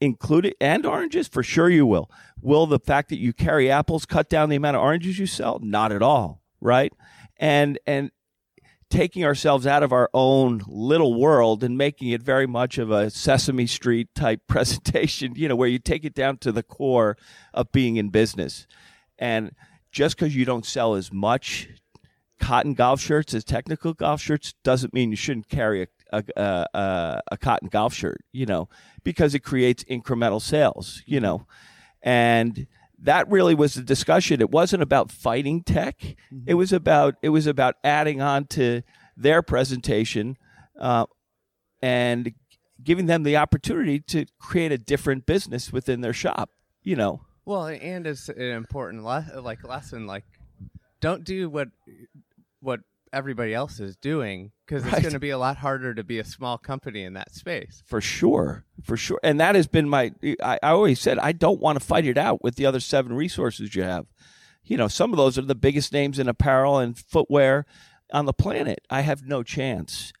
included and oranges? For sure you will. Will the fact that you carry apples cut down the amount of oranges you sell? Not at all, right? And and taking ourselves out of our own little world and making it very much of a Sesame Street type presentation, you know, where you take it down to the core of being in business. And just because you don't sell as much cotton golf shirts as technical golf shirts doesn't mean you shouldn't carry a a, a, a cotton golf shirt, you know, because it creates incremental sales, you know, and that really was the discussion. It wasn't about fighting tech. Mm-hmm. It was about it was about adding on to their presentation uh, and giving them the opportunity to create a different business within their shop. You know, Well, and it's an important le- like lesson. Like, don't do what what everybody else is doing because it's going to be a lot harder to be a small company in that space. for sure, for sure. And that has been my. I, I always said I don't want to fight it out with the other seven resources you have. You know, some of those are the biggest names in apparel and footwear on the planet. I have no chance.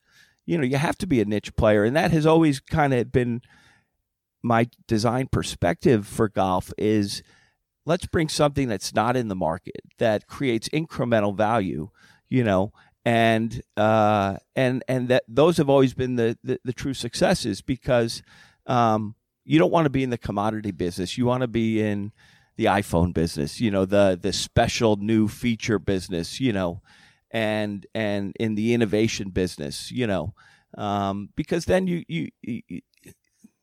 You know, you have to be a niche player, and that has always kind of been my design perspective for golf. Is let's bring something that's not in the market that creates incremental value. You know, and uh, and and that those have always been the the, the true successes because um, you don't want to be in the commodity business. You want to be in the iPhone business. You know, the the special new feature business. You know, and and in the innovation business. You know, um, because then you you. you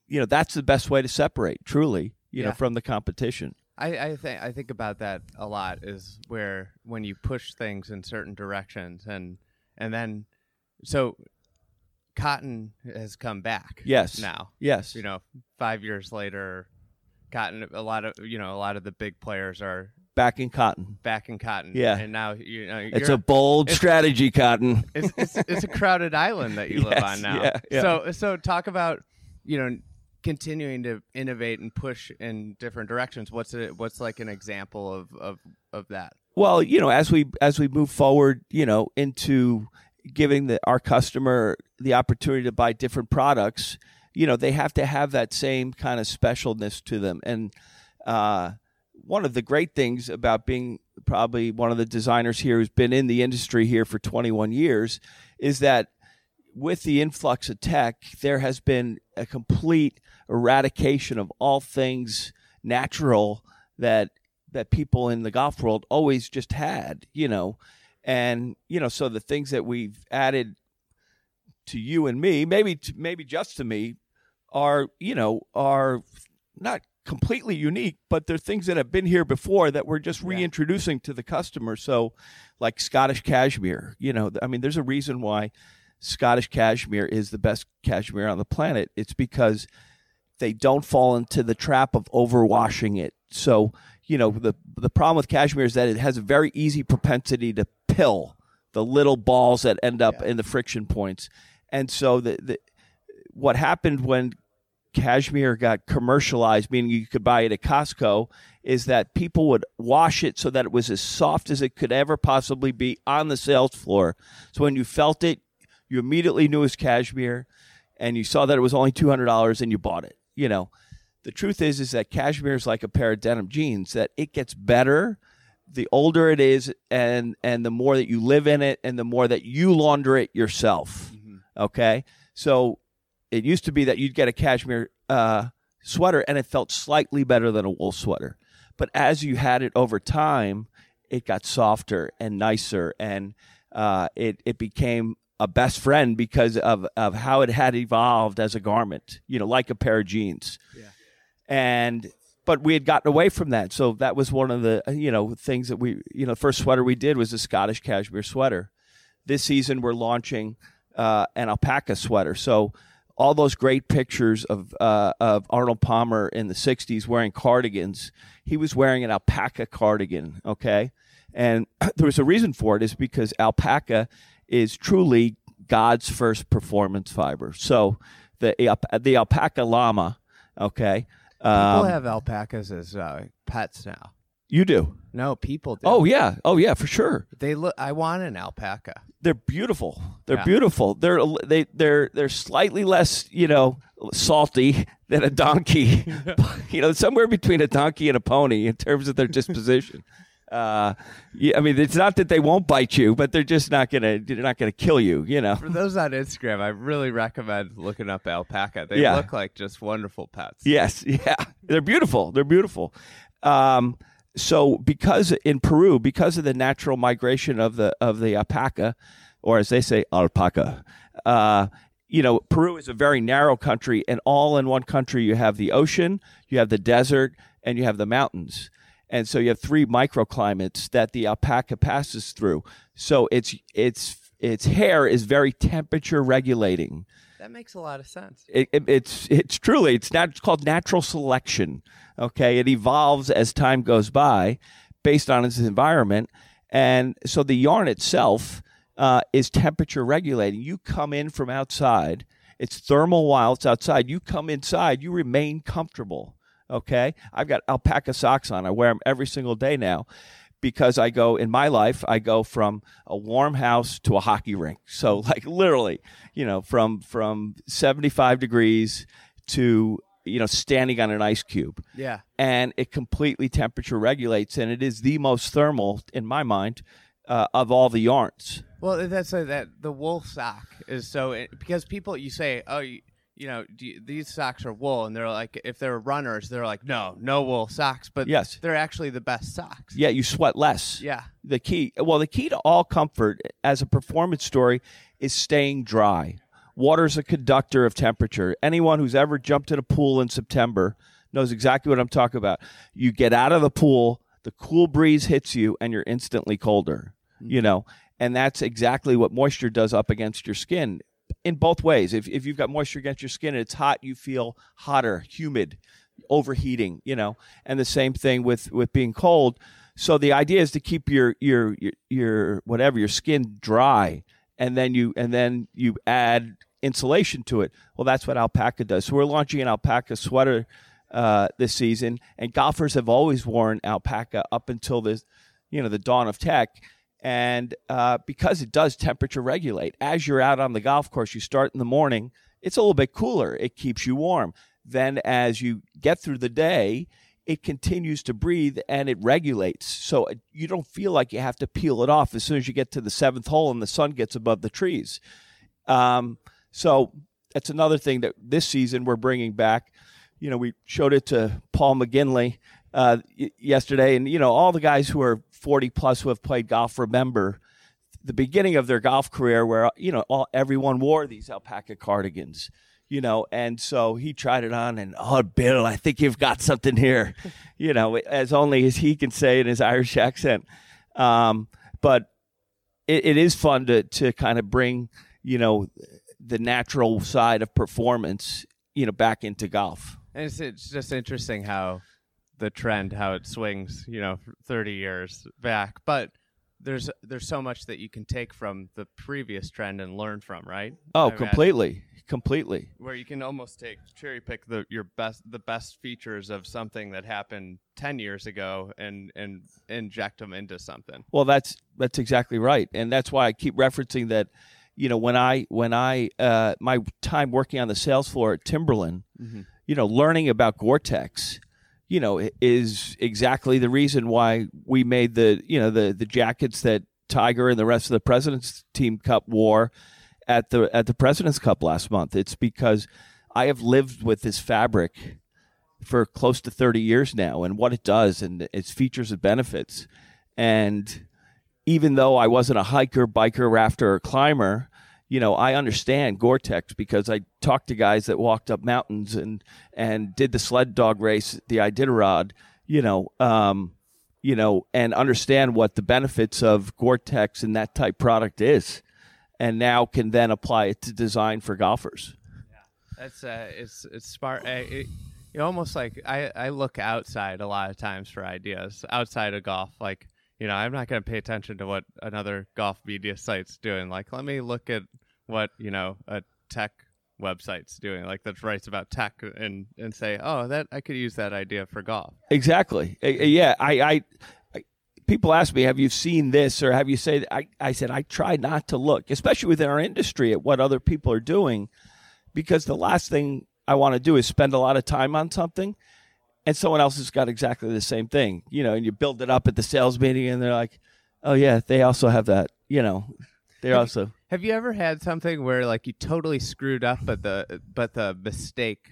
you know that's the best way to separate truly you know from the competition I, I think I think about that a lot. Is where when you push things in certain directions, and and then so cotton has come back. Yes. Now yes you know five years later, cotton. A lot of you know a lot of the big players are back in cotton back in cotton. Yeah. and now you know it's a bold it's- strategy cotton it's, it's it's a crowded island that you live on now. yeah, yeah. So so talk about you know continuing to innovate and push in different directions. What's it? What's like an example of of of that? Well, you know, as we as we move forward, you know, into giving the our customer the opportunity to buy different products, you know, they have to have that same kind of specialness to them. And uh, one of the great things about being probably one of the designers here who's been in the industry here for 21 years is that with the influx of tech, there has been a complete eradication of all things natural that that people in the golf world always just had, you know. And you know, so the things that we've added to you and me, maybe to, maybe just to me, are you know are not completely unique, but they're things that have been here before that we're just reintroducing to the customer. So, like Scottish cashmere, you know, I mean, there's a reason why Scottish cashmere is the best cashmere on the planet. It's because they don't fall into the trap of overwashing it. So, you know, the the problem with cashmere is that it has a very easy propensity to pill the little balls that end up in the friction points. And so the, the what happened when cashmere got commercialized, meaning you could buy it at Costco, is that people would wash it so that it was as soft as it could ever possibly be on the sales floor. So when you felt it, you immediately knew it was cashmere, and you saw that it was only two hundred dollars, and you bought it. You know, the truth is, is that cashmere is like a pair of denim jeans; that it gets better the older it is, and and the more that you live in it, and the more that you launder it yourself. Okay, so it used to be that you'd get a cashmere uh, sweater and it felt slightly better than a wool sweater. But as you had it over time, it got softer and nicer, and uh, it it became a best friend because of of how it had evolved as a garment. You know, like a pair of jeans. Yeah. And but we had gotten away from that, so that was one of the you know things that we you know the first sweater we did was a Scottish cashmere sweater. This season we're launching uh, an alpaca sweater. So all those great pictures of uh, of Arnold Palmer in the '60s wearing cardigans, he was wearing an alpaca cardigan. Okay, and there was a reason for it. Is because alpaca is truly God's first performance fiber. So the the alpaca llama. Okay, People um, have alpacas as uh, pets now. you do. No, people do. Oh yeah, oh yeah, for sure. they look. I want an alpaca. they're beautiful. They're Yeah. beautiful. They're they they're they're slightly less, you know, salty than a donkey. you know, somewhere between a donkey and a pony in terms of their disposition. Uh, yeah, I mean, it's not that they won't bite you, but they're just not gonna they're not gonna kill you. You know. For those on Instagram, I really recommend looking up alpaca. They Yeah. look like just wonderful pets. Yes, yeah, they're beautiful. They're beautiful. Um, so because in Peru, because of the natural migration of the of the alpaca, or as they say, alpaca, uh, you know, Peru is a very narrow country, and all in one country you have the ocean, you have the desert, and you have the mountains. And so you have three microclimates that the alpaca passes through. So its its its hair is very temperature regulating. That makes a lot of sense. It, it, it's it's truly it's not it's called natural selection. Okay, it evolves as time goes by, based on its environment, and so the yarn itself uh, is temperature regulating. You come in from outside, it's thermal while it's outside. You come inside, you remain comfortable. Okay, I've got alpaca socks on. I wear them every single day now because I go in my life, I go from a warm house to a hockey rink. So like literally, you know, from from 75 degrees to you know standing on an ice cube. Yeah. And it completely temperature regulates and it is the most thermal in my mind uh, of all the yarns. Well, that's a, that the wool sock is so it, because people you say, oh, you, you know, you, these socks are wool, and they're like, if they're runners, they're like, no, no wool socks, but Yes. they're actually the best socks. Yeah, you sweat less. Yeah. The key, well, the key to all comfort as a performance story is staying dry. Water's a conductor of temperature. Anyone who's ever jumped in a pool in September knows exactly what I'm talking about. You get out of the pool, the cool breeze hits you, and you're instantly colder. Mm-hmm. You know, and that's exactly what moisture does up against your skin in both ways. If if you've got moisture against your skin and it's hot, you feel hotter, humid, overheating. You know, and the same thing with with being cold. So the idea is to keep your your your, your whatever your skin dry, and then you and then you add insulation to it. Well, that's what alpaca does. So we're launching an alpaca sweater uh, this season, and golfers have always worn alpaca up until this, you know, the dawn of tech. And uh, because it does temperature regulate, as you're out on the golf course, you start in the morning, it's a little bit cooler. It keeps you warm. Then, as you get through the day, it continues to breathe and it regulates. So uh, you don't feel like you have to peel it off as soon as you get to the seventh hole and the sun gets above the trees. Um, so that's another thing that this season we're bringing back. You know, we showed it to Paul McGinley uh, yesterday, and you know, all the guys who are 40 plus who have played golf remember the beginning of their golf career where you know all everyone wore these alpaca cardigans you know and so he tried it on and oh bill i think you've got something here you know as only as he can say in his irish accent. Um, but it, it is fun to to kind of bring you know the natural side of performance you know back into golf. And it's, it's just interesting how the trend, how it swings, you know, 30 years back. But there's there's so much that you can take from the previous trend and learn from, right? oh I imagine. completely completely Where you can almost take cherry pick the your best the best features of something that happened 10 years ago and and inject them into something. Well, that's that's exactly right, and that's why I keep referencing that. You know, when I when I uh, my time working on the sales floor at Timberland, you know, learning about Gore-Tex, you know, is exactly the reason why we made the you know the the jackets that Tiger and the rest of the President's Team Cup wore at the at the President's Cup last month. It's because I have lived with this fabric for close to 30 years now and what it does and its features and benefits. And even though I wasn't a hiker, biker, rafter, or climber, you know, I understand Gore-Tex because I talked to guys that walked up mountains and and did the sled dog race, the Iditarod, you know, um, you know, and understand what the benefits of Gore-Tex and that type product is, and now can then apply it to design for golfers. That's uh, it's it's smart. Uh, it, almost like I I look outside a lot of times for ideas outside of golf. Like you know, I'm not going to pay attention to what another golf media site's doing. Like, let me look at what you know a tech website's doing, like that writes about tech, and and say, oh, that I could use that idea for golf. Exactly. Yeah. I, I, I, people ask me, have you seen this or have you said, I, I said, I try not to look, especially within our industry at what other people are doing, because the last thing I want to do is spend a lot of time on something and someone else has got exactly the same thing, you know, and you build it up at the sales meeting and they're like, oh yeah, they also have that, you know, they're also. Have you ever had something where like you totally screwed up, but the but the mistake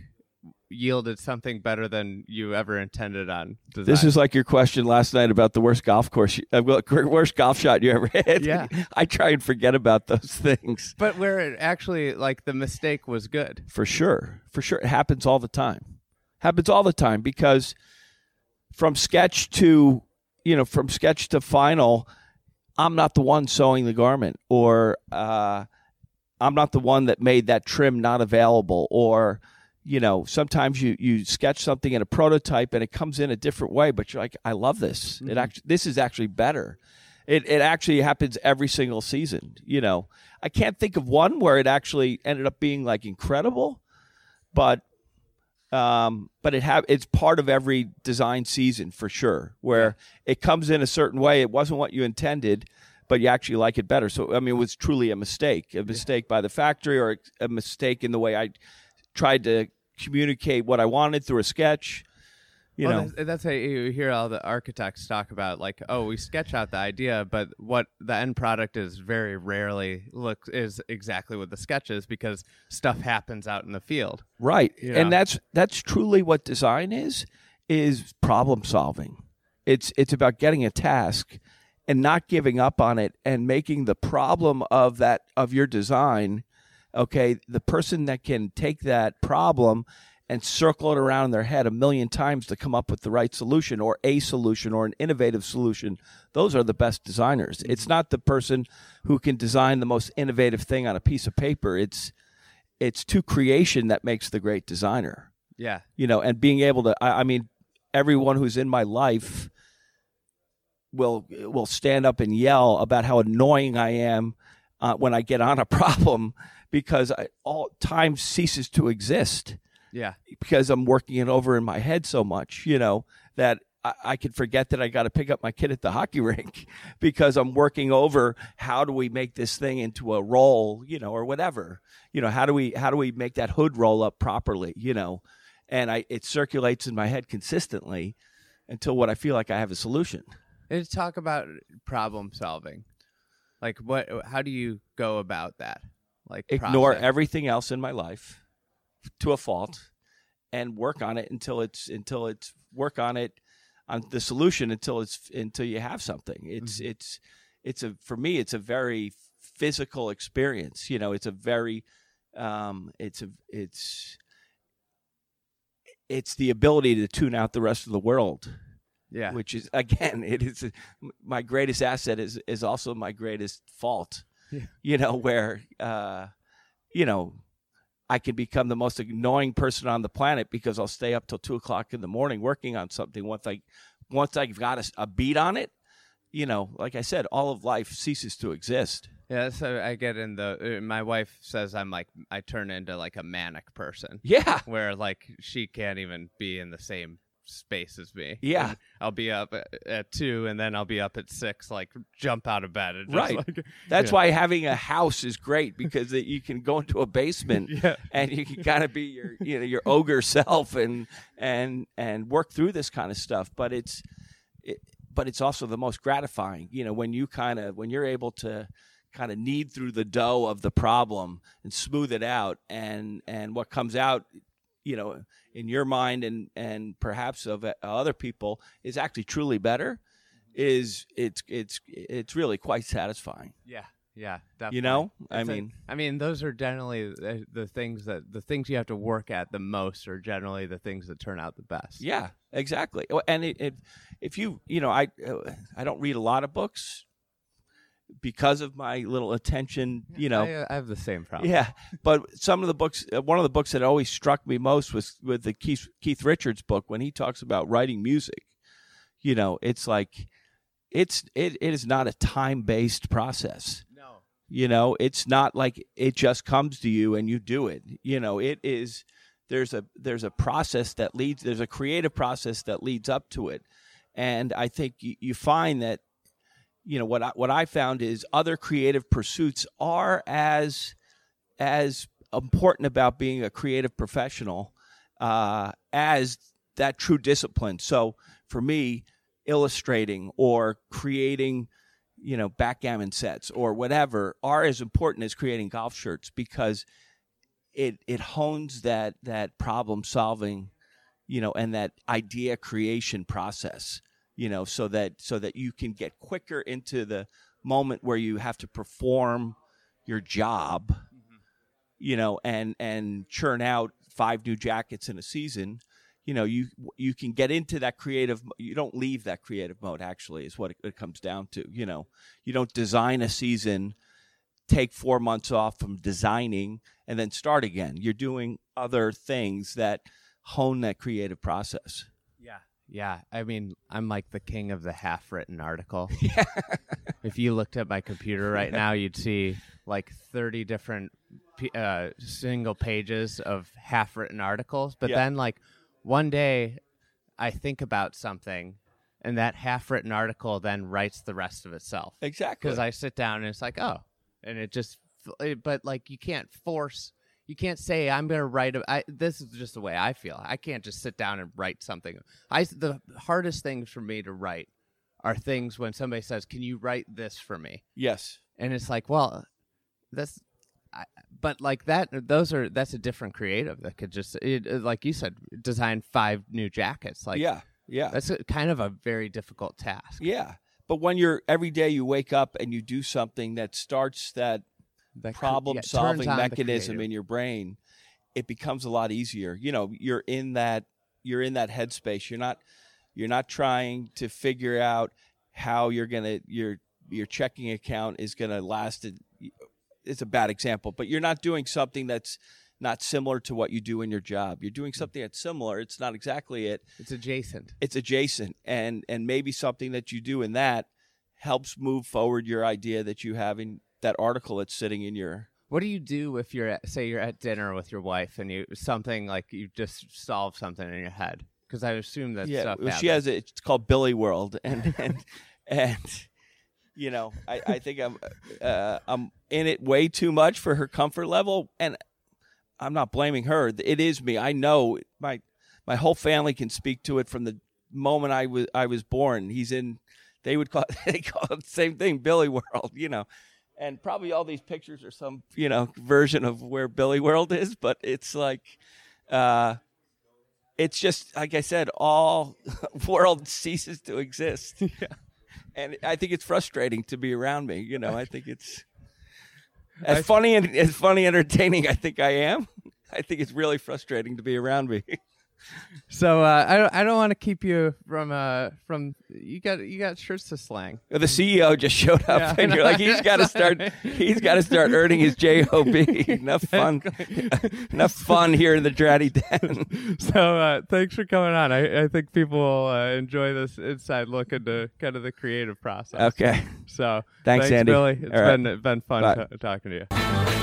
yielded something better than you ever intended on? Design? This is like your question last night about the worst golf course, uh, worst golf shot you ever had. Yeah. I try and forget about those things. but where it actually like the mistake was good. For sure. For sure. It happens all the time. Happens all the time because from sketch to you know from sketch to final i'm not the one sewing the garment or uh, i'm not the one that made that trim not available or you know sometimes you you sketch something in a prototype and it comes in a different way but you're like i love this. It actually this is actually better. It, it actually happens every single season you know. I can't think of one where it actually ended up being like incredible but um, but it have it's part of every design season for sure, where it comes in a certain way. It wasn't what you intended, but you actually like it better. So I mean, it was truly a mistake, a mistake by the factory, or a mistake in the way I tried to communicate what I wanted through a sketch. You Well, know, that's, that's how you hear all the architects talk about, like, oh, we sketch out the idea, but what the end product is very rarely looks is exactly what the sketch is because stuff happens out in the field. right? Yeah. And that's that's truly what design is is problem solving. It's it's about getting a task and not giving up on it and making the problem of that of your design okay the person that can take that problem and circle it around in their head a million times to come up with the right solution or a solution or an innovative solution. Those are the best designers. It's not the person who can design the most innovative thing on a piece of paper. It's it's to creation that makes the great designer. Yeah. you know, and being able to, I, I mean, everyone who's in my life will will stand up and yell about how annoying I am uh, when I get on a problem because I, all time ceases to exist Yeah. because I'm working it over in my head so much, you know, that I, I can forget that I got to pick up my kid at the hockey rink because I'm working over how do we make this thing into a roll, you know, or whatever, you know, how do we how do we make that hood roll up properly, you know, and I it circulates in my head consistently until what I feel like I have a solution. And talk about problem solving. Like, what? How do you go about that? Like, Ignore process? everything else in my life to a fault and work on it until it's until it's work on it on the solution until it's until you have something. It's it's it's a for me it's a very physical experience. You know, it's a very um it's a it's it's the ability to tune out the rest of the world Yeah. which is again it is my greatest asset is is also my greatest fault Yeah. you know where uh you know i can become the most annoying person on the planet because i'll stay up till two o'clock in the morning working on something once i once i've got a, a beat on it. You know like i said all of life ceases to exist. Yeah, so I get in the. Uh, my wife says I'm like I turn into like a manic person, yeah. Where like she can't even be in the same space as me. Yeah. And I'll be up at, at two, and then I'll be up at six, like jump out of bed. And just, Right. like- that's Yeah. why having a house is great because it, you can go into a basement Yeah. and you can kind of be your you know your ogre self and and and work through this kind of stuff but it's it, but it's also the most gratifying you know when you kind of when you're able to kind of knead through the dough of the problem and smooth it out and and what comes out you know in your mind and and perhaps of uh, other people is actually truly better is it's it's it's really quite satisfying Yeah. Yeah. Definitely. you know i It's a- mean I mean, those are generally the, the things that the things you have to work at the most are generally the things that turn out the best. Yeah, exactly. And it, it, if you, you know, I, uh, I don't read a lot of books because of my little attention, you know. I, I have the same problem. yeah, but some of the books, uh, one of the books that always struck me most was with the Keith, Keith Richards book when he talks about writing music. You know, it's like, it's it, it is not a time based process. No. You know, it's not like it just comes to you and you do it. You know, it is there's a there's a process that leads there's a creative process that leads up to it. And I think you, you find that you know what I, what I found is other creative pursuits are as as important about being a creative professional uh, as that true discipline. So for me, illustrating or creating you know backgammon sets or whatever are as important as creating golf shirts because it it hones that that problem solving you know and that idea creation process you know so that so that you can get quicker into the moment where you have to perform your job mm-hmm. you know and and churn out five new jackets in a season you know you you can get into that creative you don't leave that creative mode actually is what it, it comes down to you know. You don't design a season take four months off from designing and then start again. You're doing other things that hone that creative process Yeah. I mean, I'm like the king of the half written article. yeah if you looked at my computer right now, you'd see like 30 different uh, single pages of half written articles. But Yeah. then, like, one day I think about something, and that half written article then writes the rest of itself. exactly Because I sit down and it's like, oh, and it just, but like, you can't force. You can't say I'm gonna write. A, I, this is just the way I feel. I can't just sit down and write something. I the hardest things for me to write are things when somebody says, "Can you write this for me?" yes and it's like well that's I, but like that those are that's a different creative that could just it- like you said design five new jackets like yeah yeah that's a, kind of a very difficult task yeah but when you're every day you wake up and you do something that starts that that problem yeah, solving mechanism in your brain it becomes a lot easier. You know you're in that you're in that headspace. You're not you're not trying to figure out how you're gonna your your checking account is gonna last it- it's a bad example but you're not doing something that's not similar to what you do in your job. You're doing hmm. something that's similar. It's not exactly it. It's adjacent. It's adjacent and and maybe something that you do in that helps move forward your idea that you have in that article that's sitting in your what do you do if you're at say you're at dinner with your wife and you something like you just solve something in your head? Because i assume that yeah stuff well, she has it it's called billy world and and and you know i i think i'm uh, i'm in it way too much for her comfort level and i'm not blaming her. It is me. I know my my whole family can speak to it from the moment i was i was born. He's in they would call they call it the same thing billy world you know and probably all these pictures are some you know version of where billy world is but it's like uh it's just like I said, all world ceases to exist. yeah. And I think it's frustrating to be around me. You know, I think it's as funny and as funny entertaining I think I am. I think it's really frustrating to be around me. so uh, i don't i don't want to keep you from uh from you got you got shirts to slang the CEO just showed up Yeah, and you're like he's got to start he's got to start earning his job. enough fun enough fun here in the Draddy Den. so uh, thanks for coming on. I, I think people will uh, enjoy this inside look into kind of the creative process. okay. So Thanks, Andy. Billy. It's All right. been been fun t- talking to you.